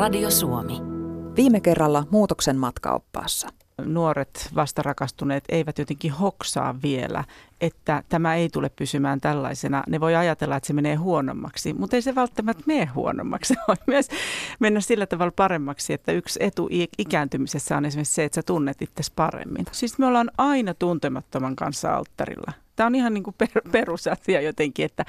Radio Suomi. Viime kerralla muutoksen matkaoppaassa. Nuoret vastarakastuneet eivät jotenkin hoksaa vielä, että tämä ei tule pysymään tällaisena. Ne voi ajatella, että se menee huonommaksi, mutta ei se välttämättä mene huonommaksi. Se voi myös mennä sillä tavalla paremmaksi, että yksi etu ikääntymisessä on esimerkiksi se, että sä tunnet itsesi paremmin. Siis me ollaan aina tuntemattoman kanssa alttarilla. Tämä on ihan niin kuin per, perusasia jotenkin, että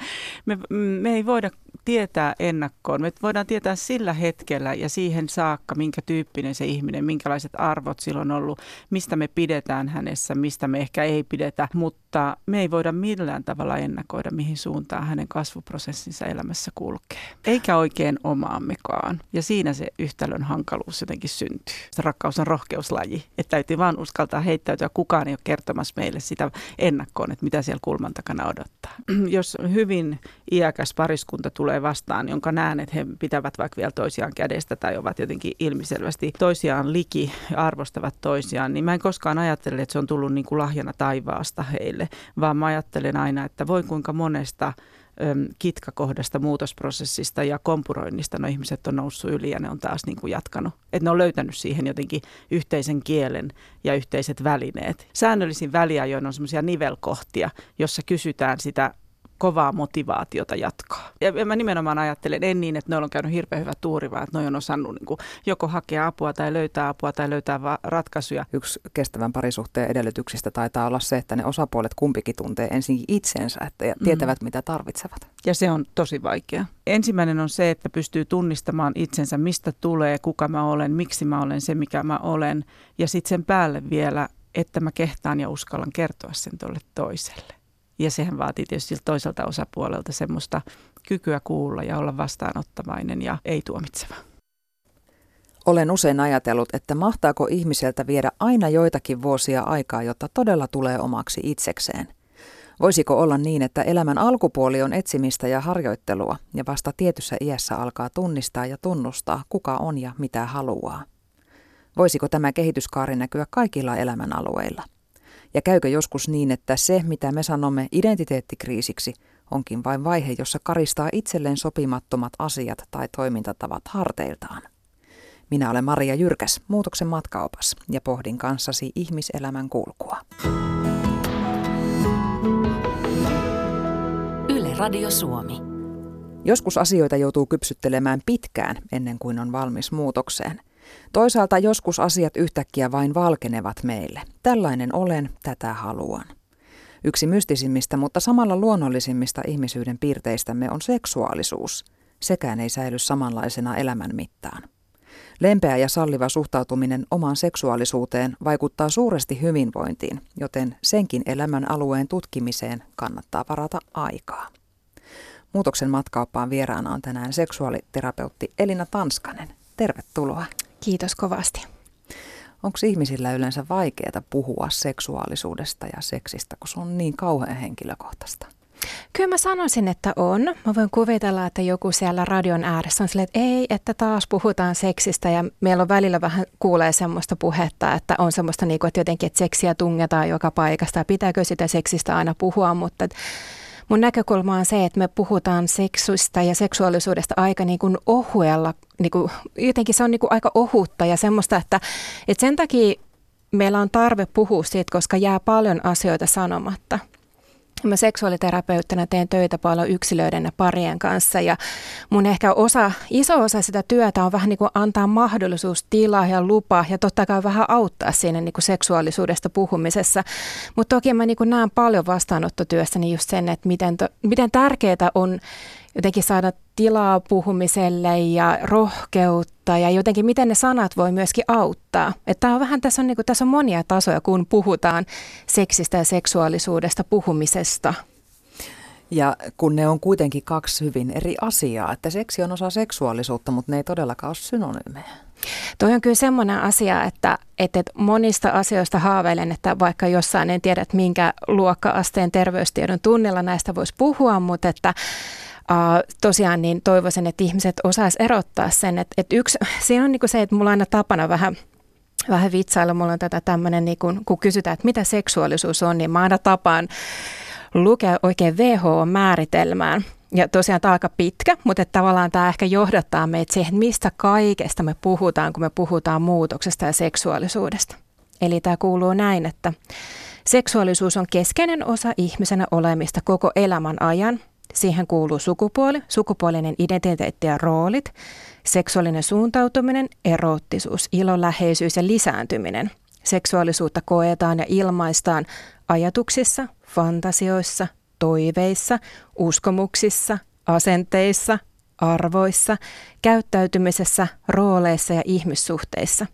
me, me ei voida tietää ennakkoon. Me voidaan tietää sillä hetkellä ja siihen saakka, minkä tyyppinen se ihminen, minkälaiset arvot silloin on ollut, mistä me pidetään hänessä, mistä me ehkä ei pidetä, mutta me ei voida millään tavalla ennakoida, mihin suuntaan hänen kasvuprosessinsa elämässä kulkee. Eikä oikein omaammekaan. Ja siinä se yhtälön hankaluus jotenkin syntyy. Se rakkaus on rohkeuslaji, että täytyy vaan uskaltaa heittäytyä. Kukaan ei ole kertomassa meille sitä ennakkoon, että mitä siellä kulman takana odottaa. Jos hyvin iäkäs pariskunta tulee vastaan, jonka näen, että he pitävät vaikka vielä toisiaan kädestä tai ovat jotenkin ilmiselvästi toisiaan liki arvostavat toisiaan, niin mä en koskaan ajattele, että se on tullut niin kuin lahjana taivaasta heille, vaan mä ajattelen aina, että voi kuinka monesta kitkakohdasta, muutosprosessista ja kompuroinnista no ihmiset on noussut yli ja ne on taas niin kuin jatkanut. Että ne on löytänyt siihen jotenkin yhteisen kielen ja yhteiset välineet. Säännöllisin väliajoin on semmoisia nivelkohtia, jossa kysytään sitä kovaa motivaatiota jatkaa. Ja mä nimenomaan ajattelen, en niin, että ne on käynyt hirveän hyvä tuuri, vaan että ne on osannut niin kuin joko hakea apua tai löytää apua tai löytää va- ratkaisuja. Yksi kestävän parisuhteen edellytyksistä taitaa olla se, että ne osapuolet kumpikin tuntee ensin itsensä että ja tietävät, mm. mitä tarvitsevat. Ja se on tosi vaikea. Ensimmäinen on se, että pystyy tunnistamaan itsensä, mistä tulee, kuka mä olen, miksi mä olen se, mikä mä olen. Ja sitten sen päälle vielä, että mä kehtaan ja uskallan kertoa sen tuolle toiselle. Ja sehän vaatii tietysti toiselta osapuolelta semmoista kykyä kuulla ja olla vastaanottavainen ja ei tuomitseva. Olen usein ajatellut, että mahtaako ihmiseltä viedä aina joitakin vuosia aikaa, jotta todella tulee omaksi itsekseen. Voisiko olla niin, että elämän alkupuoli on etsimistä ja harjoittelua, ja vasta tietyssä iässä alkaa tunnistaa ja tunnustaa, kuka on ja mitä haluaa? Voisiko tämä kehityskaari näkyä kaikilla elämän alueilla? Ja käykö joskus niin, että se, mitä me sanomme identiteettikriisiksi, onkin vain vaihe, jossa karistaa itselleen sopimattomat asiat tai toimintatavat harteiltaan? Minä olen Maria Jyrkäs, muutoksen matkaopas, ja pohdin kanssasi ihmiselämän kulkua. Yle Radio Suomi. Joskus asioita joutuu kypsyttelemään pitkään ennen kuin on valmis muutokseen – Toisaalta joskus asiat yhtäkkiä vain valkenevat meille. Tällainen olen, tätä haluan. Yksi mystisimmistä, mutta samalla luonnollisimmista ihmisyyden piirteistämme on seksuaalisuus. Sekään ei säily samanlaisena elämän mittaan. Lempeä ja salliva suhtautuminen omaan seksuaalisuuteen vaikuttaa suuresti hyvinvointiin, joten senkin elämän alueen tutkimiseen kannattaa varata aikaa. Muutoksen matkauppaan vieraana on tänään seksuaaliterapeutti Elina Tanskanen. Tervetuloa. Kiitos kovasti. Onko ihmisillä yleensä vaikeaa puhua seksuaalisuudesta ja seksistä, kun se on niin kauhean henkilökohtaista? Kyllä mä sanoisin, että on. Mä voin kuvitella, että joku siellä radion ääressä on silleen, että ei, että taas puhutaan seksistä ja meillä on välillä vähän kuulee semmoista puhetta, että on semmoista niin kuin, että jotenkin, että seksiä tungetaan joka paikasta ja pitääkö sitä seksistä aina puhua, mutta mun näkökulma on se, että me puhutaan seksuista ja seksuaalisuudesta aika niin kuin ohuella, niin kuin, jotenkin se on niin kuin aika ohutta ja semmoista, että, että sen takia meillä on tarve puhua siitä, koska jää paljon asioita sanomatta. Mä seksuaaliterapeuttina teen töitä paljon yksilöiden ja parien kanssa ja mun ehkä osa, iso osa sitä työtä on vähän niin kuin antaa mahdollisuus, tilaa ja lupa ja totta kai vähän auttaa siinä niin kuin seksuaalisuudesta puhumisessa. Mutta toki mä niin kuin näen paljon vastaanottotyössäni just sen, että miten, to, miten tärkeää on jotenkin saada tilaa puhumiselle ja rohkeutta ja jotenkin miten ne sanat voi myöskin auttaa. Että on vähän, tässä on, niin kuin, tässä on monia tasoja, kun puhutaan seksistä ja seksuaalisuudesta puhumisesta. Ja kun ne on kuitenkin kaksi hyvin eri asiaa, että seksi on osa seksuaalisuutta, mutta ne ei todellakaan ole synonyymejä. Toi on kyllä semmoinen asia, että, että monista asioista haaveilen, että vaikka jossain en tiedä, että minkä luokka-asteen terveystiedon tunnilla näistä voisi puhua, mutta että Uh, tosiaan niin toivoisin, että ihmiset osaisi erottaa sen, että, että yksi, siinä on niin se, että mulla on aina tapana vähän vähän vitsailla. Mulla on tätä tämmöinen, niin kun, kun kysytään, että mitä seksuaalisuus on, niin mä aina tapaan lukea oikein WHO-määritelmään. ja tosiaan tämä on aika pitkä, mutta että tavallaan tämä ehkä johdattaa meitä siihen, mistä kaikesta me puhutaan, kun me puhutaan muutoksesta ja seksuaalisuudesta. Eli tämä kuuluu näin, että seksuaalisuus on keskeinen osa ihmisenä olemista koko elämän ajan. Siihen kuuluu sukupuoli, sukupuolinen identiteetti ja roolit, seksuaalinen suuntautuminen, erottisuus, ilo, läheisyys ja lisääntyminen. Seksuaalisuutta koetaan ja ilmaistaan ajatuksissa, fantasioissa, toiveissa, uskomuksissa, asenteissa, arvoissa, käyttäytymisessä, rooleissa ja ihmissuhteissa.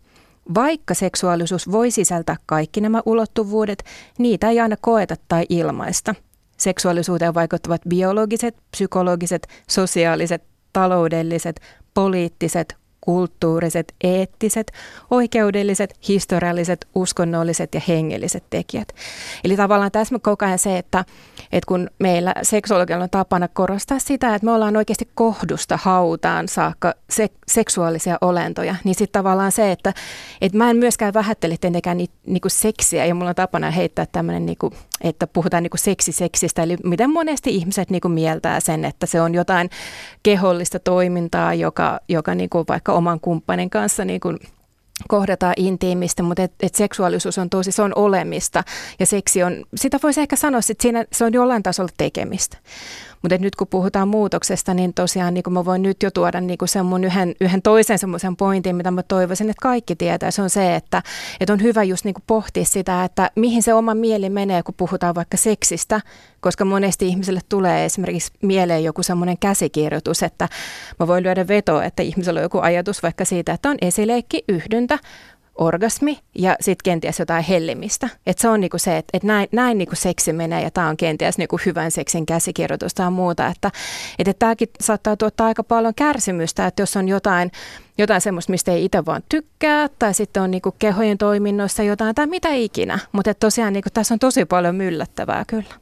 Vaikka seksuaalisuus voi sisältää kaikki nämä ulottuvuudet, niitä ei aina koeta tai ilmaista. Seksuaalisuuteen vaikuttavat biologiset, psykologiset, sosiaaliset, taloudelliset, poliittiset, kulttuuriset, eettiset, oikeudelliset, historialliset, uskonnolliset ja hengelliset tekijät. Eli tavallaan tässä me koko ajan se, että, että kun meillä seksuologialla on tapana korostaa sitä, että me ollaan oikeasti kohdusta hautaan saakka se, seksuaalisia olentoja, niin sitten tavallaan se, että, että mä en myöskään vähättele tietenkään ni, niinku seksiä ja mulla on tapana heittää tämmöinen, niinku, että puhutaan niinku seksiseksistä, eli miten monesti ihmiset niinku mieltää sen, että se on jotain kehollista toimintaa, joka, joka niinku vaikka oman kumppanin kanssa niin kuin kohdataan intiimistä, mutta et, et seksuaalisuus on tosi, se on olemista ja seksi on, sitä voisi ehkä sanoa, että siinä se on jollain tasolla tekemistä. Mutta nyt kun puhutaan muutoksesta, niin tosiaan niin mä voin nyt jo tuoda niin sen mun yhden, yhden toisen semmoisen pointin, mitä mä toivoisin, että kaikki tietää. Se on se, että, että on hyvä just niin pohtia sitä, että mihin se oma mieli menee, kun puhutaan vaikka seksistä, koska monesti ihmiselle tulee esimerkiksi mieleen joku semmoinen käsikirjoitus, että mä voin lyödä veto, että ihmisellä on joku ajatus vaikka siitä, että on esileikki, yhdyntä, orgasmi ja sitten kenties jotain hellimistä. Et se on niinku se, että et näin, näin niinku seksi menee ja tämä on kenties niinku hyvän seksin käsikirjoitus tai muuta. Että et, et tämäkin saattaa tuottaa aika paljon kärsimystä, että jos on jotain, jotain semmoista, mistä ei itse vaan tykkää, tai sitten on niinku kehojen toiminnoissa jotain tai mitä ikinä. Mutta tosiaan niinku, tässä on tosi paljon myllättävää kyllä.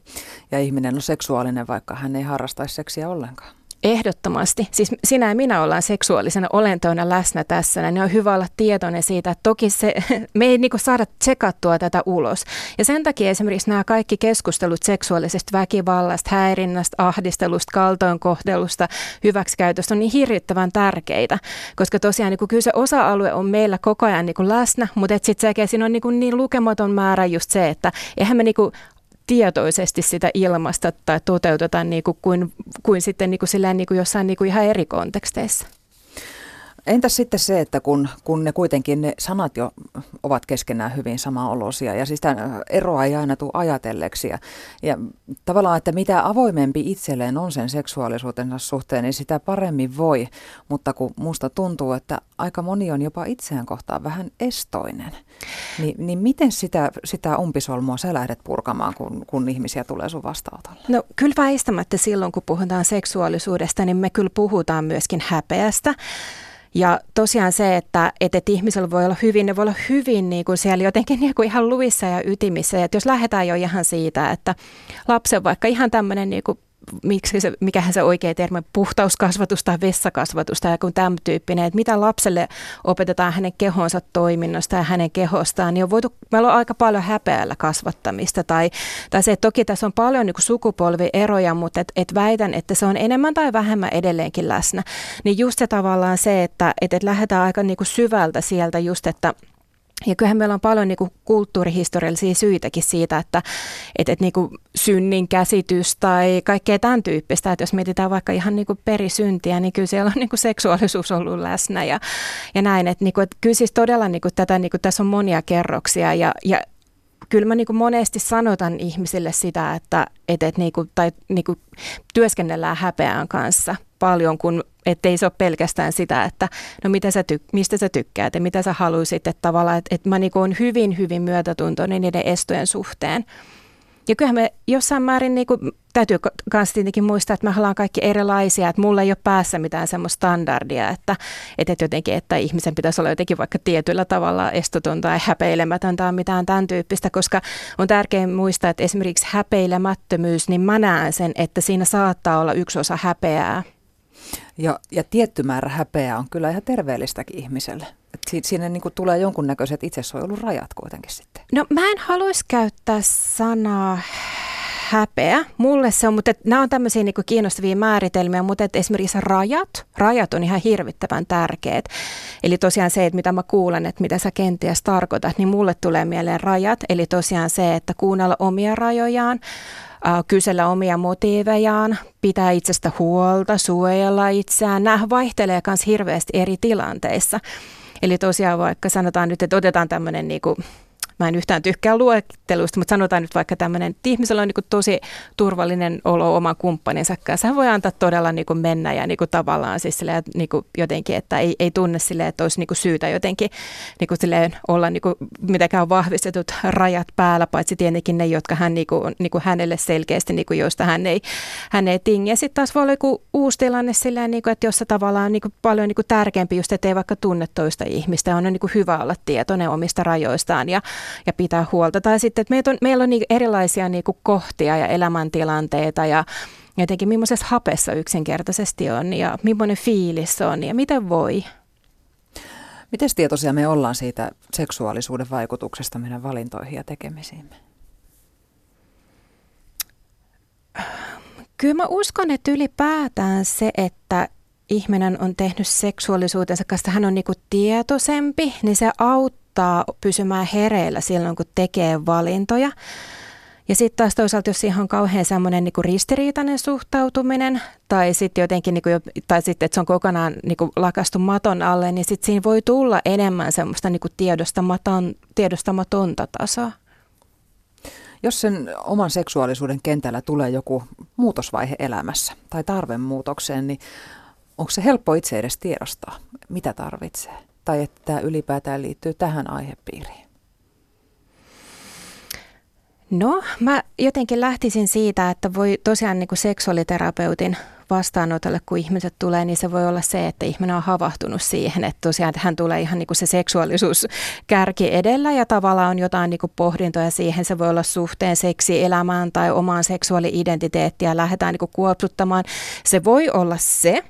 Ja ihminen on seksuaalinen, vaikka hän ei harrastaisi seksiä ollenkaan. Ehdottomasti. Siis sinä ja minä ollaan seksuaalisena olentoina läsnä tässä, niin on hyvä olla tietoinen siitä, että toki se, me ei niinku saada tsekattua tätä ulos. Ja sen takia esimerkiksi nämä kaikki keskustelut seksuaalisesta väkivallasta, häirinnästä, ahdistelusta, kaltoinkohtelusta, hyväksikäytöstä on niin hirvittävän tärkeitä, koska tosiaan niin kyllä se osa-alue on meillä koko ajan niin läsnä, mutta sitten siinä on niin, niin lukematon määrä just se, että eihän me niin tietoisesti sitä ilmasta tai toteutetaan niin kuin, kuin, kuin sitten niin kuin sillään niin kuin jossain niin kuin ihan eri konteksteissa. Entäs sitten se, että kun, kun ne kuitenkin ne sanat jo ovat keskenään hyvin samaolosia ja siis eroa ei aina tule ajatelleeksi ja, ja tavallaan, että mitä avoimempi itselleen on sen seksuaalisuutensa suhteen, niin sitä paremmin voi, mutta kun musta tuntuu, että aika moni on jopa itseään kohtaan vähän estoinen, niin, niin miten sitä, sitä umpisolmua sä lähdet purkamaan, kun, kun ihmisiä tulee sun vastaanotolle? No kyllä väistämättä silloin, kun puhutaan seksuaalisuudesta, niin me kyllä puhutaan myöskin häpeästä. Ja tosiaan se, että, että, että ihmisellä voi olla hyvin, ne voi olla hyvin niin kuin siellä jotenkin niin kuin ihan luissa ja ytimissä. Ja että jos lähdetään jo ihan siitä, että lapsen vaikka ihan tämmöinen niin kuin miksi se, mikähän se oikea termi, puhtauskasvatus tai vessakasvatus tai joku tämän tyyppinen, että mitä lapselle opetetaan hänen kehonsa toiminnosta ja hänen kehostaan, niin on voitu, meillä on aika paljon häpeällä kasvattamista tai, tai se, että toki tässä on paljon niin sukupolvieroja, mutta et, et väitän, että se on enemmän tai vähemmän edelleenkin läsnä. Niin just se tavallaan se, että et, et lähdetään aika niin syvältä sieltä just, että ja kyllähän meillä on paljon niin kuin kulttuurihistoriallisia syitäkin siitä, että, että, että niin kuin synnin käsitys tai kaikkea tämän tyyppistä. Että jos mietitään vaikka ihan niin kuin perisyntiä, niin kyllä siellä on niin kuin seksuaalisuus ollut läsnä ja, ja näin. Että, niin kuin, että kyllä siis todella niin kuin tätä, niin kuin, tässä on monia kerroksia ja, ja kyllä mä niin monesti sanotan ihmisille sitä, että, että, että niin kuin, tai niin kuin työskennellään häpeän kanssa paljon, kun ettei se ole pelkästään sitä, että no mitä sä tyk- mistä sä tykkäät ja mitä sä haluaisit, että tavallaan, että, että mä niin olen hyvin, hyvin myötätuntoinen niiden estojen suhteen. Ja kyllähän me jossain määrin niin kuin, täytyy myös tietenkin muistaa, että me ollaan kaikki erilaisia, että mulla ei ole päässä mitään semmoista standardia, että, että jotenkin, että ihmisen pitäisi olla jotenkin vaikka tietyllä tavalla estoton tai häpeilemätön tai mitään tämän tyyppistä, koska on tärkeää muistaa, että esimerkiksi häpeilemättömyys, niin mä näen sen, että siinä saattaa olla yksi osa häpeää. Ja, ja tietty määrä häpeää on kyllä ihan terveellistäkin ihmiselle. Et siinä niin tulee jonkunnäköiset itsesuojelurajat kuitenkin sitten. No mä en haluaisi käyttää sanaa häpeä. Mulle se on, mutta et, nämä on tämmöisiä niin kiinnostavia määritelmiä, mutta et esimerkiksi rajat, rajat on ihan hirvittävän tärkeät. Eli tosiaan se, että mitä mä kuulen, että mitä sä kenties tarkoitat, niin mulle tulee mieleen rajat. Eli tosiaan se, että kuunnella omia rajojaan, kysellä omia motiivejaan, pitää itsestä huolta, suojella itseään. Nämä vaihtelee myös hirveästi eri tilanteissa. Eli tosiaan vaikka sanotaan nyt, että otetaan tämmöinen niin kuin mä en yhtään tykkää luettelusta, mutta sanotaan nyt vaikka tämmöinen, että ihmisellä on niin tosi turvallinen olo oman kumppaninsa kanssa. Hän voi antaa todella niin kuin mennä ja niin kuin tavallaan siis silleen, niin kuin jotenkin, että ei, ei tunne silleen, että olisi niin kuin syytä jotenkin niin kuin silleen olla niin kuin mitenkään vahvistetut rajat päällä, paitsi tietenkin ne, jotka hän niin kuin, niin kuin hänelle selkeästi, niin kuin joista hän ei, hän ei tingi. Ja sitten taas voi olla joku uusi tilanne silleen, niin kuin, että jossa tavallaan niin paljon niin kuin tärkeämpi just, että ei vaikka tunne toista ihmistä. On niin kuin hyvä olla tietoinen omista rajoistaan ja ja pitää huolta. Tai sitten, että meillä on, meillä on niin erilaisia niin kuin kohtia ja elämäntilanteita ja jotenkin millaisessa hapessa yksinkertaisesti on ja millainen fiilis on ja miten voi. Miten tietoisia me ollaan siitä seksuaalisuuden vaikutuksesta meidän valintoihin ja tekemisiimme? Kyllä mä uskon, että ylipäätään se, että ihminen on tehnyt seksuaalisuutensa kanssa, hän on niinku tietoisempi, niin se auttaa auttaa pysymään hereillä silloin, kun tekee valintoja. Ja sitten taas toisaalta, jos siihen on kauhean semmoinen niin ristiriitainen suhtautuminen, tai sitten jotenkin, niin kuin, tai sitten, että se on kokonaan niin kuin lakastu maton alle, niin sitten siinä voi tulla enemmän semmoista niin kuin tiedostamaton, tiedostamatonta tasoa. Jos sen oman seksuaalisuuden kentällä tulee joku muutosvaihe elämässä tai tarve muutokseen, niin onko se helppo itse edes tiedostaa, mitä tarvitsee? Tai että tämä ylipäätään liittyy tähän aihepiiriin? No, mä jotenkin lähtisin siitä, että voi tosiaan niin kuin seksuaaliterapeutin vastaanotolle, kun ihmiset tulee, niin se voi olla se, että ihminen on havahtunut siihen, että tosiaan hän tulee ihan niin kuin se seksuaalisuus kärki edellä ja tavallaan on jotain niin kuin pohdintoja siihen. Se voi olla suhteen seksi elämään tai omaan seksuaali-identiteettiä lähdetään niin kuin kuopsuttamaan. Se voi olla se,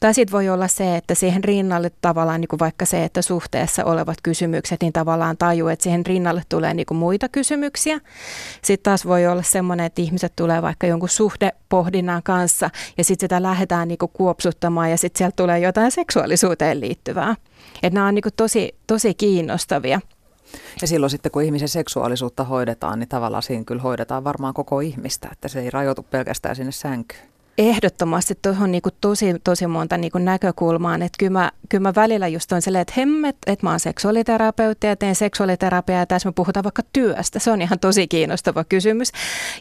tai sitten voi olla se, että siihen rinnalle tavallaan niin kuin vaikka se, että suhteessa olevat kysymykset, niin tavallaan tajuu, että siihen rinnalle tulee niin kuin muita kysymyksiä. Sitten taas voi olla semmoinen, että ihmiset tulee vaikka jonkun suhdepohdinnan kanssa ja sitten sitä lähdetään niin kuin kuopsuttamaan ja sitten sieltä tulee jotain seksuaalisuuteen liittyvää. Että nämä on niin kuin tosi, tosi kiinnostavia. Ja silloin sitten, kun ihmisen seksuaalisuutta hoidetaan, niin tavallaan siinä kyllä hoidetaan varmaan koko ihmistä, että se ei rajoitu pelkästään sinne sänkyyn ehdottomasti tuohon niinku tosi, tosi monta niinku näkökulmaa. Että kyllä mä, kyllä mä välillä just on silleen, että hemmet, että mä oon seksuaaliterapeutti ja teen seksuaaliterapiaa ja tässä me puhutaan vaikka työstä. Se on ihan tosi kiinnostava kysymys.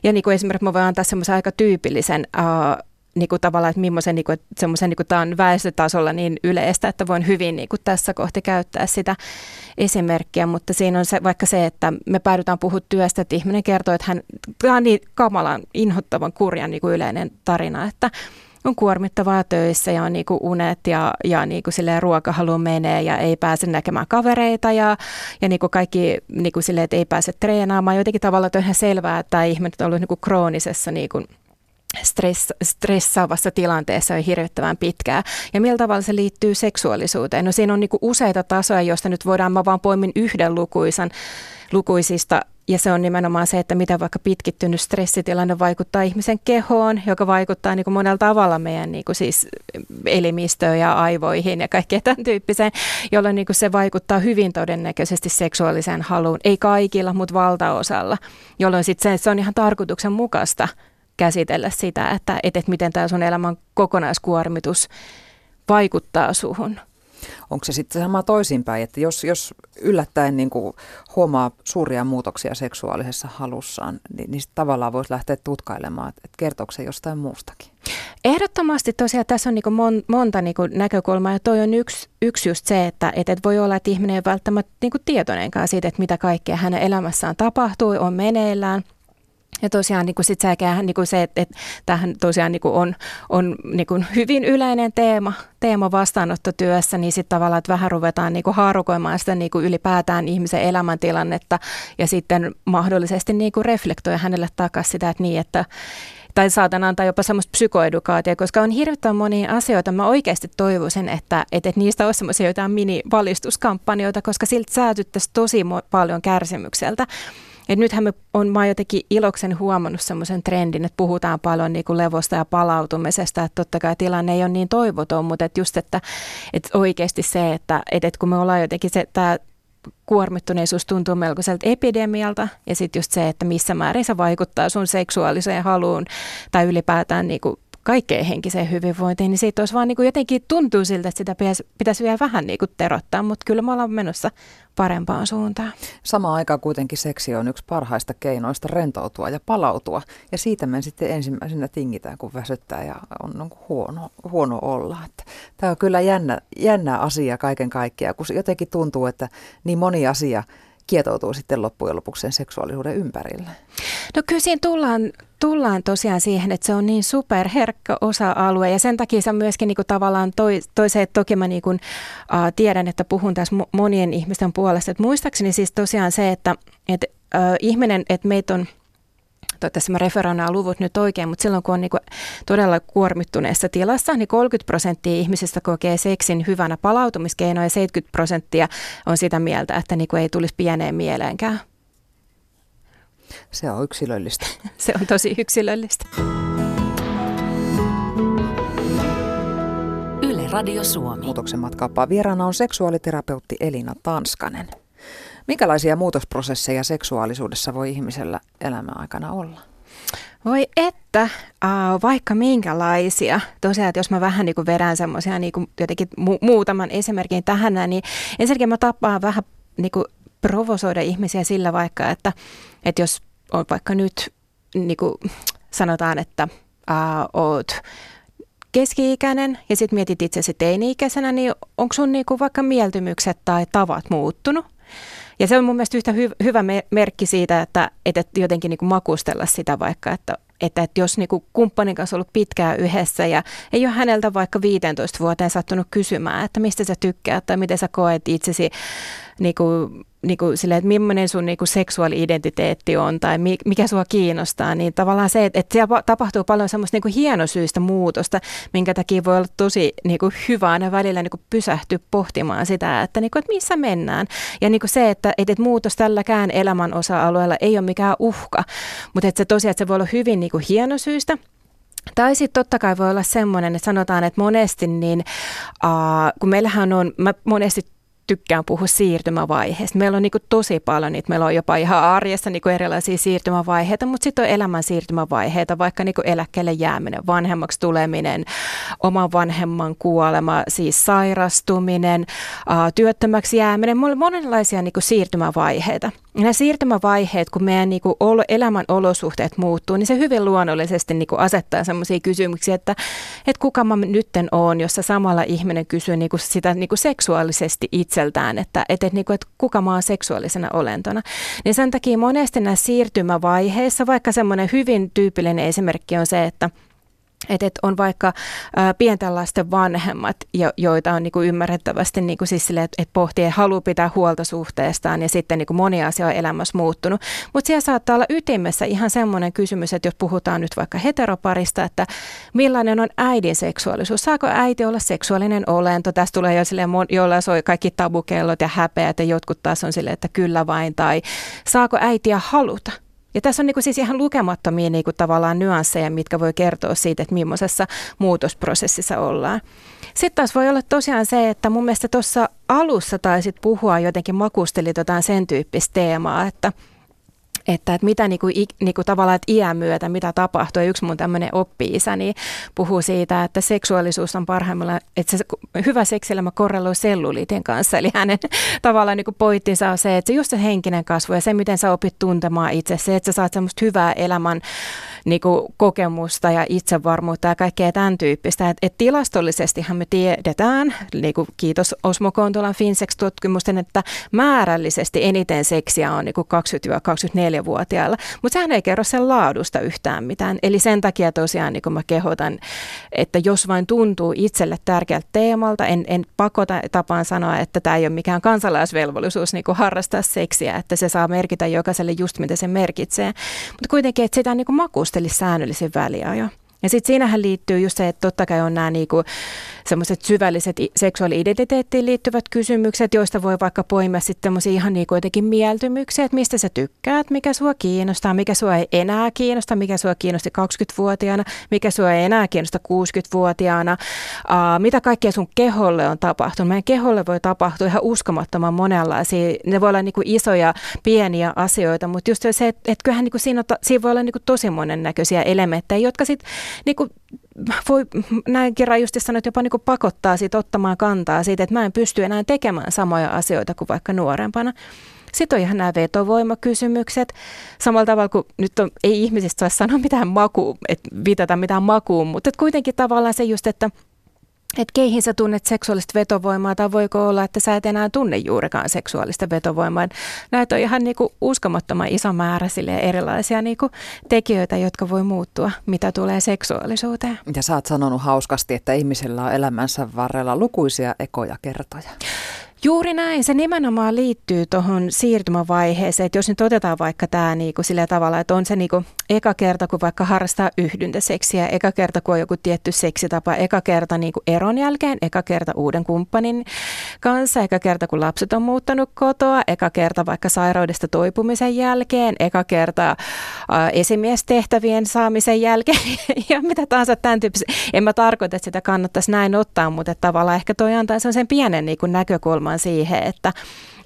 Ja niinku esimerkiksi mä voin antaa semmoisen aika tyypillisen uh, niin kuin tavallaan, että millaisen, niin kuin, semmoisen, niin kuin tämä on väestötasolla niin yleistä, että voin hyvin niin kuin tässä kohti käyttää sitä esimerkkiä, mutta siinä on se, vaikka se, että me päädytään puhumaan työstä, että ihminen kertoo, että hän, tämä on niin kamalan, inhottavan kurjan niin kuin yleinen tarina, että on kuormittavaa töissä ja on niin kuin unet ja, ja niin kuin ruokahalu menee ja ei pääse näkemään kavereita ja, ja niin kuin kaikki niin kuin silleen, että ei pääse treenaamaan. Jotenkin tavallaan on ihan selvää, että tämä ihminen on ollut niin kuin kroonisessa niin kuin stress, stressaavassa tilanteessa on hirvittävän pitkää. Ja millä tavalla se liittyy seksuaalisuuteen? No siinä on niin useita tasoja, joista nyt voidaan, mä vaan poimin yhden lukuisan lukuisista ja se on nimenomaan se, että miten vaikka pitkittynyt stressitilanne vaikuttaa ihmisen kehoon, joka vaikuttaa niin kuin monella tavalla meidän niin kuin siis elimistöön ja aivoihin ja kaikkeen tämän tyyppiseen, jolloin niin kuin se vaikuttaa hyvin todennäköisesti seksuaaliseen haluun. Ei kaikilla, mutta valtaosalla, jolloin sit se, se on ihan tarkoituksenmukaista käsitellä sitä, että, että, että miten tämä sun elämän kokonaiskuormitus vaikuttaa suhun. Onko se sitten sama toisinpäin, että jos, jos yllättäen niin kuin huomaa suuria muutoksia seksuaalisessa halussaan, niin, niin tavallaan voisi lähteä tutkailemaan, että, että kertooko se jostain muustakin? Ehdottomasti tosiaan tässä on niin mon, monta niin näkökulmaa ja toi on yksi, yksi just se, että, että voi olla, että ihminen ei välttämättä niin tietoinenkaan siitä, että mitä kaikkea hänen elämässään tapahtuu, on meneillään – ja tosiaan niin kuin sit säkään, niin kuin se, että, että tosiaan niin kuin on, on niin kuin hyvin yleinen teema, teema vastaanottotyössä, niin sitten tavallaan, että vähän ruvetaan niin kuin haarukoimaan sitä niin kuin ylipäätään ihmisen elämäntilannetta ja sitten mahdollisesti niin kuin reflektoida hänelle takaisin sitä, että niin, että tai saatan antaa jopa semmoista psykoedukaatiota, koska on hirveän monia asioita. Mä oikeasti toivoisin, että, että, että niistä olisi semmoisia jotain mini-valistuskampanjoita, koska siltä säätyttäisiin tosi paljon kärsimykseltä. Et nythän me on, mä jotenkin iloksen huomannut semmoisen trendin, että puhutaan paljon niin kuin levosta ja palautumisesta, että totta kai tilanne ei ole niin toivoton, mutta että just, että, että oikeasti se, että, että kun me ollaan jotenkin se, tämä kuormittuneisuus tuntuu melkoiselta epidemialta ja sitten just se, että missä määrin se vaikuttaa sun seksuaaliseen haluun tai ylipäätään niin kuin kaikkeen henkiseen hyvinvointiin, niin siitä olisi vaan niin kuin jotenkin tuntuu siltä, että sitä pitäisi, pitäisi vielä vähän niin kuin terottaa, mutta kyllä me ollaan menossa parempaan suuntaan. Samaan aikaan kuitenkin seksi on yksi parhaista keinoista rentoutua ja palautua. Ja siitä me sitten ensimmäisenä tingitään, kun väsyttää ja on niin huono, huono olla. Että tämä on kyllä jännä, jännä asia kaiken kaikkiaan, kun jotenkin tuntuu, että niin moni asia kietoutuu sitten loppujen lopuksi sen seksuaalisuuden ympärille. No kyllä siinä tullaan, tullaan tosiaan siihen, että se on niin superherkkä osa-alue ja sen takia se myöskin niin kuin tavallaan toi, toi se, että toki mä niin kuin, uh, tiedän, että puhun tässä monien ihmisten puolesta, että muistaakseni siis tosiaan se, että, että uh, ihminen, että meitä on – toivottavasti mä referoin nämä luvut nyt oikein, mutta silloin kun on niin kuin todella kuormittuneessa tilassa, niin 30 prosenttia ihmisistä kokee seksin hyvänä palautumiskeinoa ja 70 prosenttia on sitä mieltä, että niin kuin ei tulisi pieneen mieleenkään. Se on yksilöllistä. Se on tosi yksilöllistä. Yle Radio Suomi. Muutoksen matkaappaa vieraana on seksuaaliterapeutti Elina Tanskanen. Minkälaisia muutosprosesseja seksuaalisuudessa voi ihmisellä elämän aikana olla? Voi että, äh, vaikka minkälaisia. Tosiaan, että jos mä vähän niin kuin vedän semmoisia niin kuin jotenkin mu- muutaman esimerkin tähän, niin ensinnäkin mä tapaan vähän niin kuin provosoida ihmisiä sillä vaikka, että, että jos on vaikka nyt niin kuin sanotaan, että äh, oot keski-ikäinen ja sitten mietit itsesi teini-ikäisenä, niin onko sun niinku vaikka mieltymykset tai tavat muuttunut? Ja se on mun mielestä yhtä hy- hyvä me- merkki siitä, että, että jotenkin niin kuin makustella sitä vaikka, että, että, että jos niin kuin kumppanin kanssa ollut pitkään yhdessä ja ei ole häneltä vaikka 15 vuoteen sattunut kysymään, että mistä sä tykkäät tai miten sä koet itsesi niin kuin niin kuin sille, että millainen sun niin kuin seksuaali-identiteetti on tai mikä sua kiinnostaa, niin tavallaan se, että, että siellä tapahtuu paljon semmoista niin kuin hienosyistä muutosta, minkä takia voi olla tosi niin kuin hyvä aina välillä niin kuin pysähtyä pohtimaan sitä, että, niin kuin, että missä mennään. Ja niin kuin se, että, että muutos tälläkään elämän osa-alueella ei ole mikään uhka, mutta että se tosiaan, että se voi olla hyvin niin kuin hienosyistä, tai sitten totta kai voi olla semmoinen, että sanotaan, että monesti niin, uh, kun meillähän on, mä monesti tykkään puhua siirtymävaiheesta. Meillä on niin kuin tosi paljon niitä. Meillä on jopa ihan arjessa niin kuin erilaisia siirtymävaiheita, mutta sitten on elämän siirtymävaiheita, vaikka niin kuin eläkkeelle jääminen, vanhemmaksi tuleminen, oman vanhemman kuolema, siis sairastuminen, työttömäksi jääminen. Monenlaisia niin kuin siirtymävaiheita. Nämä siirtymävaiheet, kun meidän niin kuin elämän olosuhteet muuttuu, niin se hyvin luonnollisesti niin kuin asettaa sellaisia kysymyksiä, että, että kuka mä nytten oon, jossa samalla ihminen kysyy niin kuin sitä niin kuin seksuaalisesti itseltään, että, että, että, niin kuin, että kuka mä oon seksuaalisena olentona. Niin sen takia monesti näissä siirtymävaiheissa, vaikka semmoinen hyvin tyypillinen esimerkki on se, että että et on vaikka ä, pienten lasten vanhemmat, jo, joita on niinku ymmärrettävästi niinku siis sille, että et pohtii, että haluaa pitää huolta suhteestaan ja sitten niinku moni asia on elämässä muuttunut. Mutta siellä saattaa olla ytimessä ihan semmoinen kysymys, että jos puhutaan nyt vaikka heteroparista, että millainen on äidin seksuaalisuus? Saako äiti olla seksuaalinen olento? Tästä tulee jo silleen, joilla soi kaikki tabukellot ja häpeät ja jotkut taas on silleen, että kyllä vain. Tai saako äitiä haluta? Ja tässä on niin kuin siis ihan lukemattomia niin kuin tavallaan nyansseja, mitkä voi kertoa siitä, että millaisessa muutosprosessissa ollaan. Sitten taas voi olla tosiaan se, että mun mielestä tuossa alussa taisit puhua jotenkin makustelit jotain sen tyyppistä teemaa, että – että, että mitä niinku, niinku tavallaan että iän myötä, mitä tapahtuu. Ja yksi mun tämmöinen oppi-isä niin puhuu siitä, että seksuaalisuus on parhaimmillaan, että se hyvä seksillämä korreloi selluliitin kanssa. Eli hänen tavallaan niinku pointtinsa on se, että se just se henkinen kasvu ja se, miten sä opit tuntemaan itse, se, että sä saat semmoista hyvää elämän niinku, kokemusta ja itsevarmuutta ja kaikkea tämän tyyppistä. Et, et tilastollisestihan me tiedetään, niinku, kiitos Osmo Kontolan Finsex-tutkimusten, että määrällisesti eniten seksiä on niinku 20-24-vuotiailla, mutta sehän ei kerro sen laadusta yhtään mitään. Eli sen takia tosiaan niin mä kehotan, että jos vain tuntuu itselle tärkeältä teemalta, en, en pakota tapaan sanoa, että tämä ei ole mikään kansalaisvelvollisuus niin harrastaa seksiä, että se saa merkitä jokaiselle just mitä se merkitsee. Mutta kuitenkin, että sitä niin makustelisi säännöllisin väliajoin. Ja sitten siinähän liittyy just se, että totta kai on nämä niinku semmoiset syvälliset seksuaali-identiteettiin liittyvät kysymykset, joista voi vaikka poimia sitten ihan niinku jotenkin mieltymyksiä, että mistä sä tykkäät, mikä sua kiinnostaa, mikä sua ei enää kiinnosta, mikä sua kiinnosti 20-vuotiaana, mikä sua ei enää kiinnosta 60-vuotiaana, uh, mitä kaikkea sun keholle on tapahtunut. Meidän keholle voi tapahtua ihan uskomattoman monenlaisia, ne voi olla niinku isoja, pieniä asioita, mutta just se, että et kyllähän niinku siinä, siinä voi olla niinku tosi monen näköisiä elementtejä, jotka sitten niinku voi näinkin rajusti sanoa, että jopa niin kuin pakottaa siitä ottamaan kantaa siitä, että mä en pysty enää tekemään samoja asioita kuin vaikka nuorempana. Sitten on ihan nämä vetovoimakysymykset. Samalla tavalla kuin nyt on, ei ihmisistä saa sanoa mitään makuun, että viitata mitään makuun, mutta kuitenkin tavallaan se just, että – että keihin sä tunnet seksuaalista vetovoimaa tai voiko olla, että sä et enää tunne juurikaan seksuaalista vetovoimaa. Näitä on ihan niinku uskomattoman iso määrä erilaisia niinku tekijöitä, jotka voi muuttua, mitä tulee seksuaalisuuteen. Ja sä oot sanonut hauskasti, että ihmisellä on elämänsä varrella lukuisia ekoja kertoja. Juuri näin. Se nimenomaan liittyy tuohon siirtymävaiheeseen, että jos nyt otetaan vaikka tämä niinku sillä tavalla, että on se niinku eka kerta, kun vaikka harrastaa yhdyntäseksiä, eka kerta, kun on joku tietty seksitapa, eka kerta niinku eron jälkeen, eka kerta uuden kumppanin kanssa, eka kerta, kun lapset on muuttanut kotoa, eka kerta vaikka sairaudesta toipumisen jälkeen, eka kerta äh, esimiestehtävien saamisen jälkeen ja mitä tahansa tämän tyyppisiä. En mä tarkoita, että sitä kannattaisi näin ottaa, mutta tavallaan ehkä toi antaa sen pienen niinku näkökulman nimenomaan siihen, että,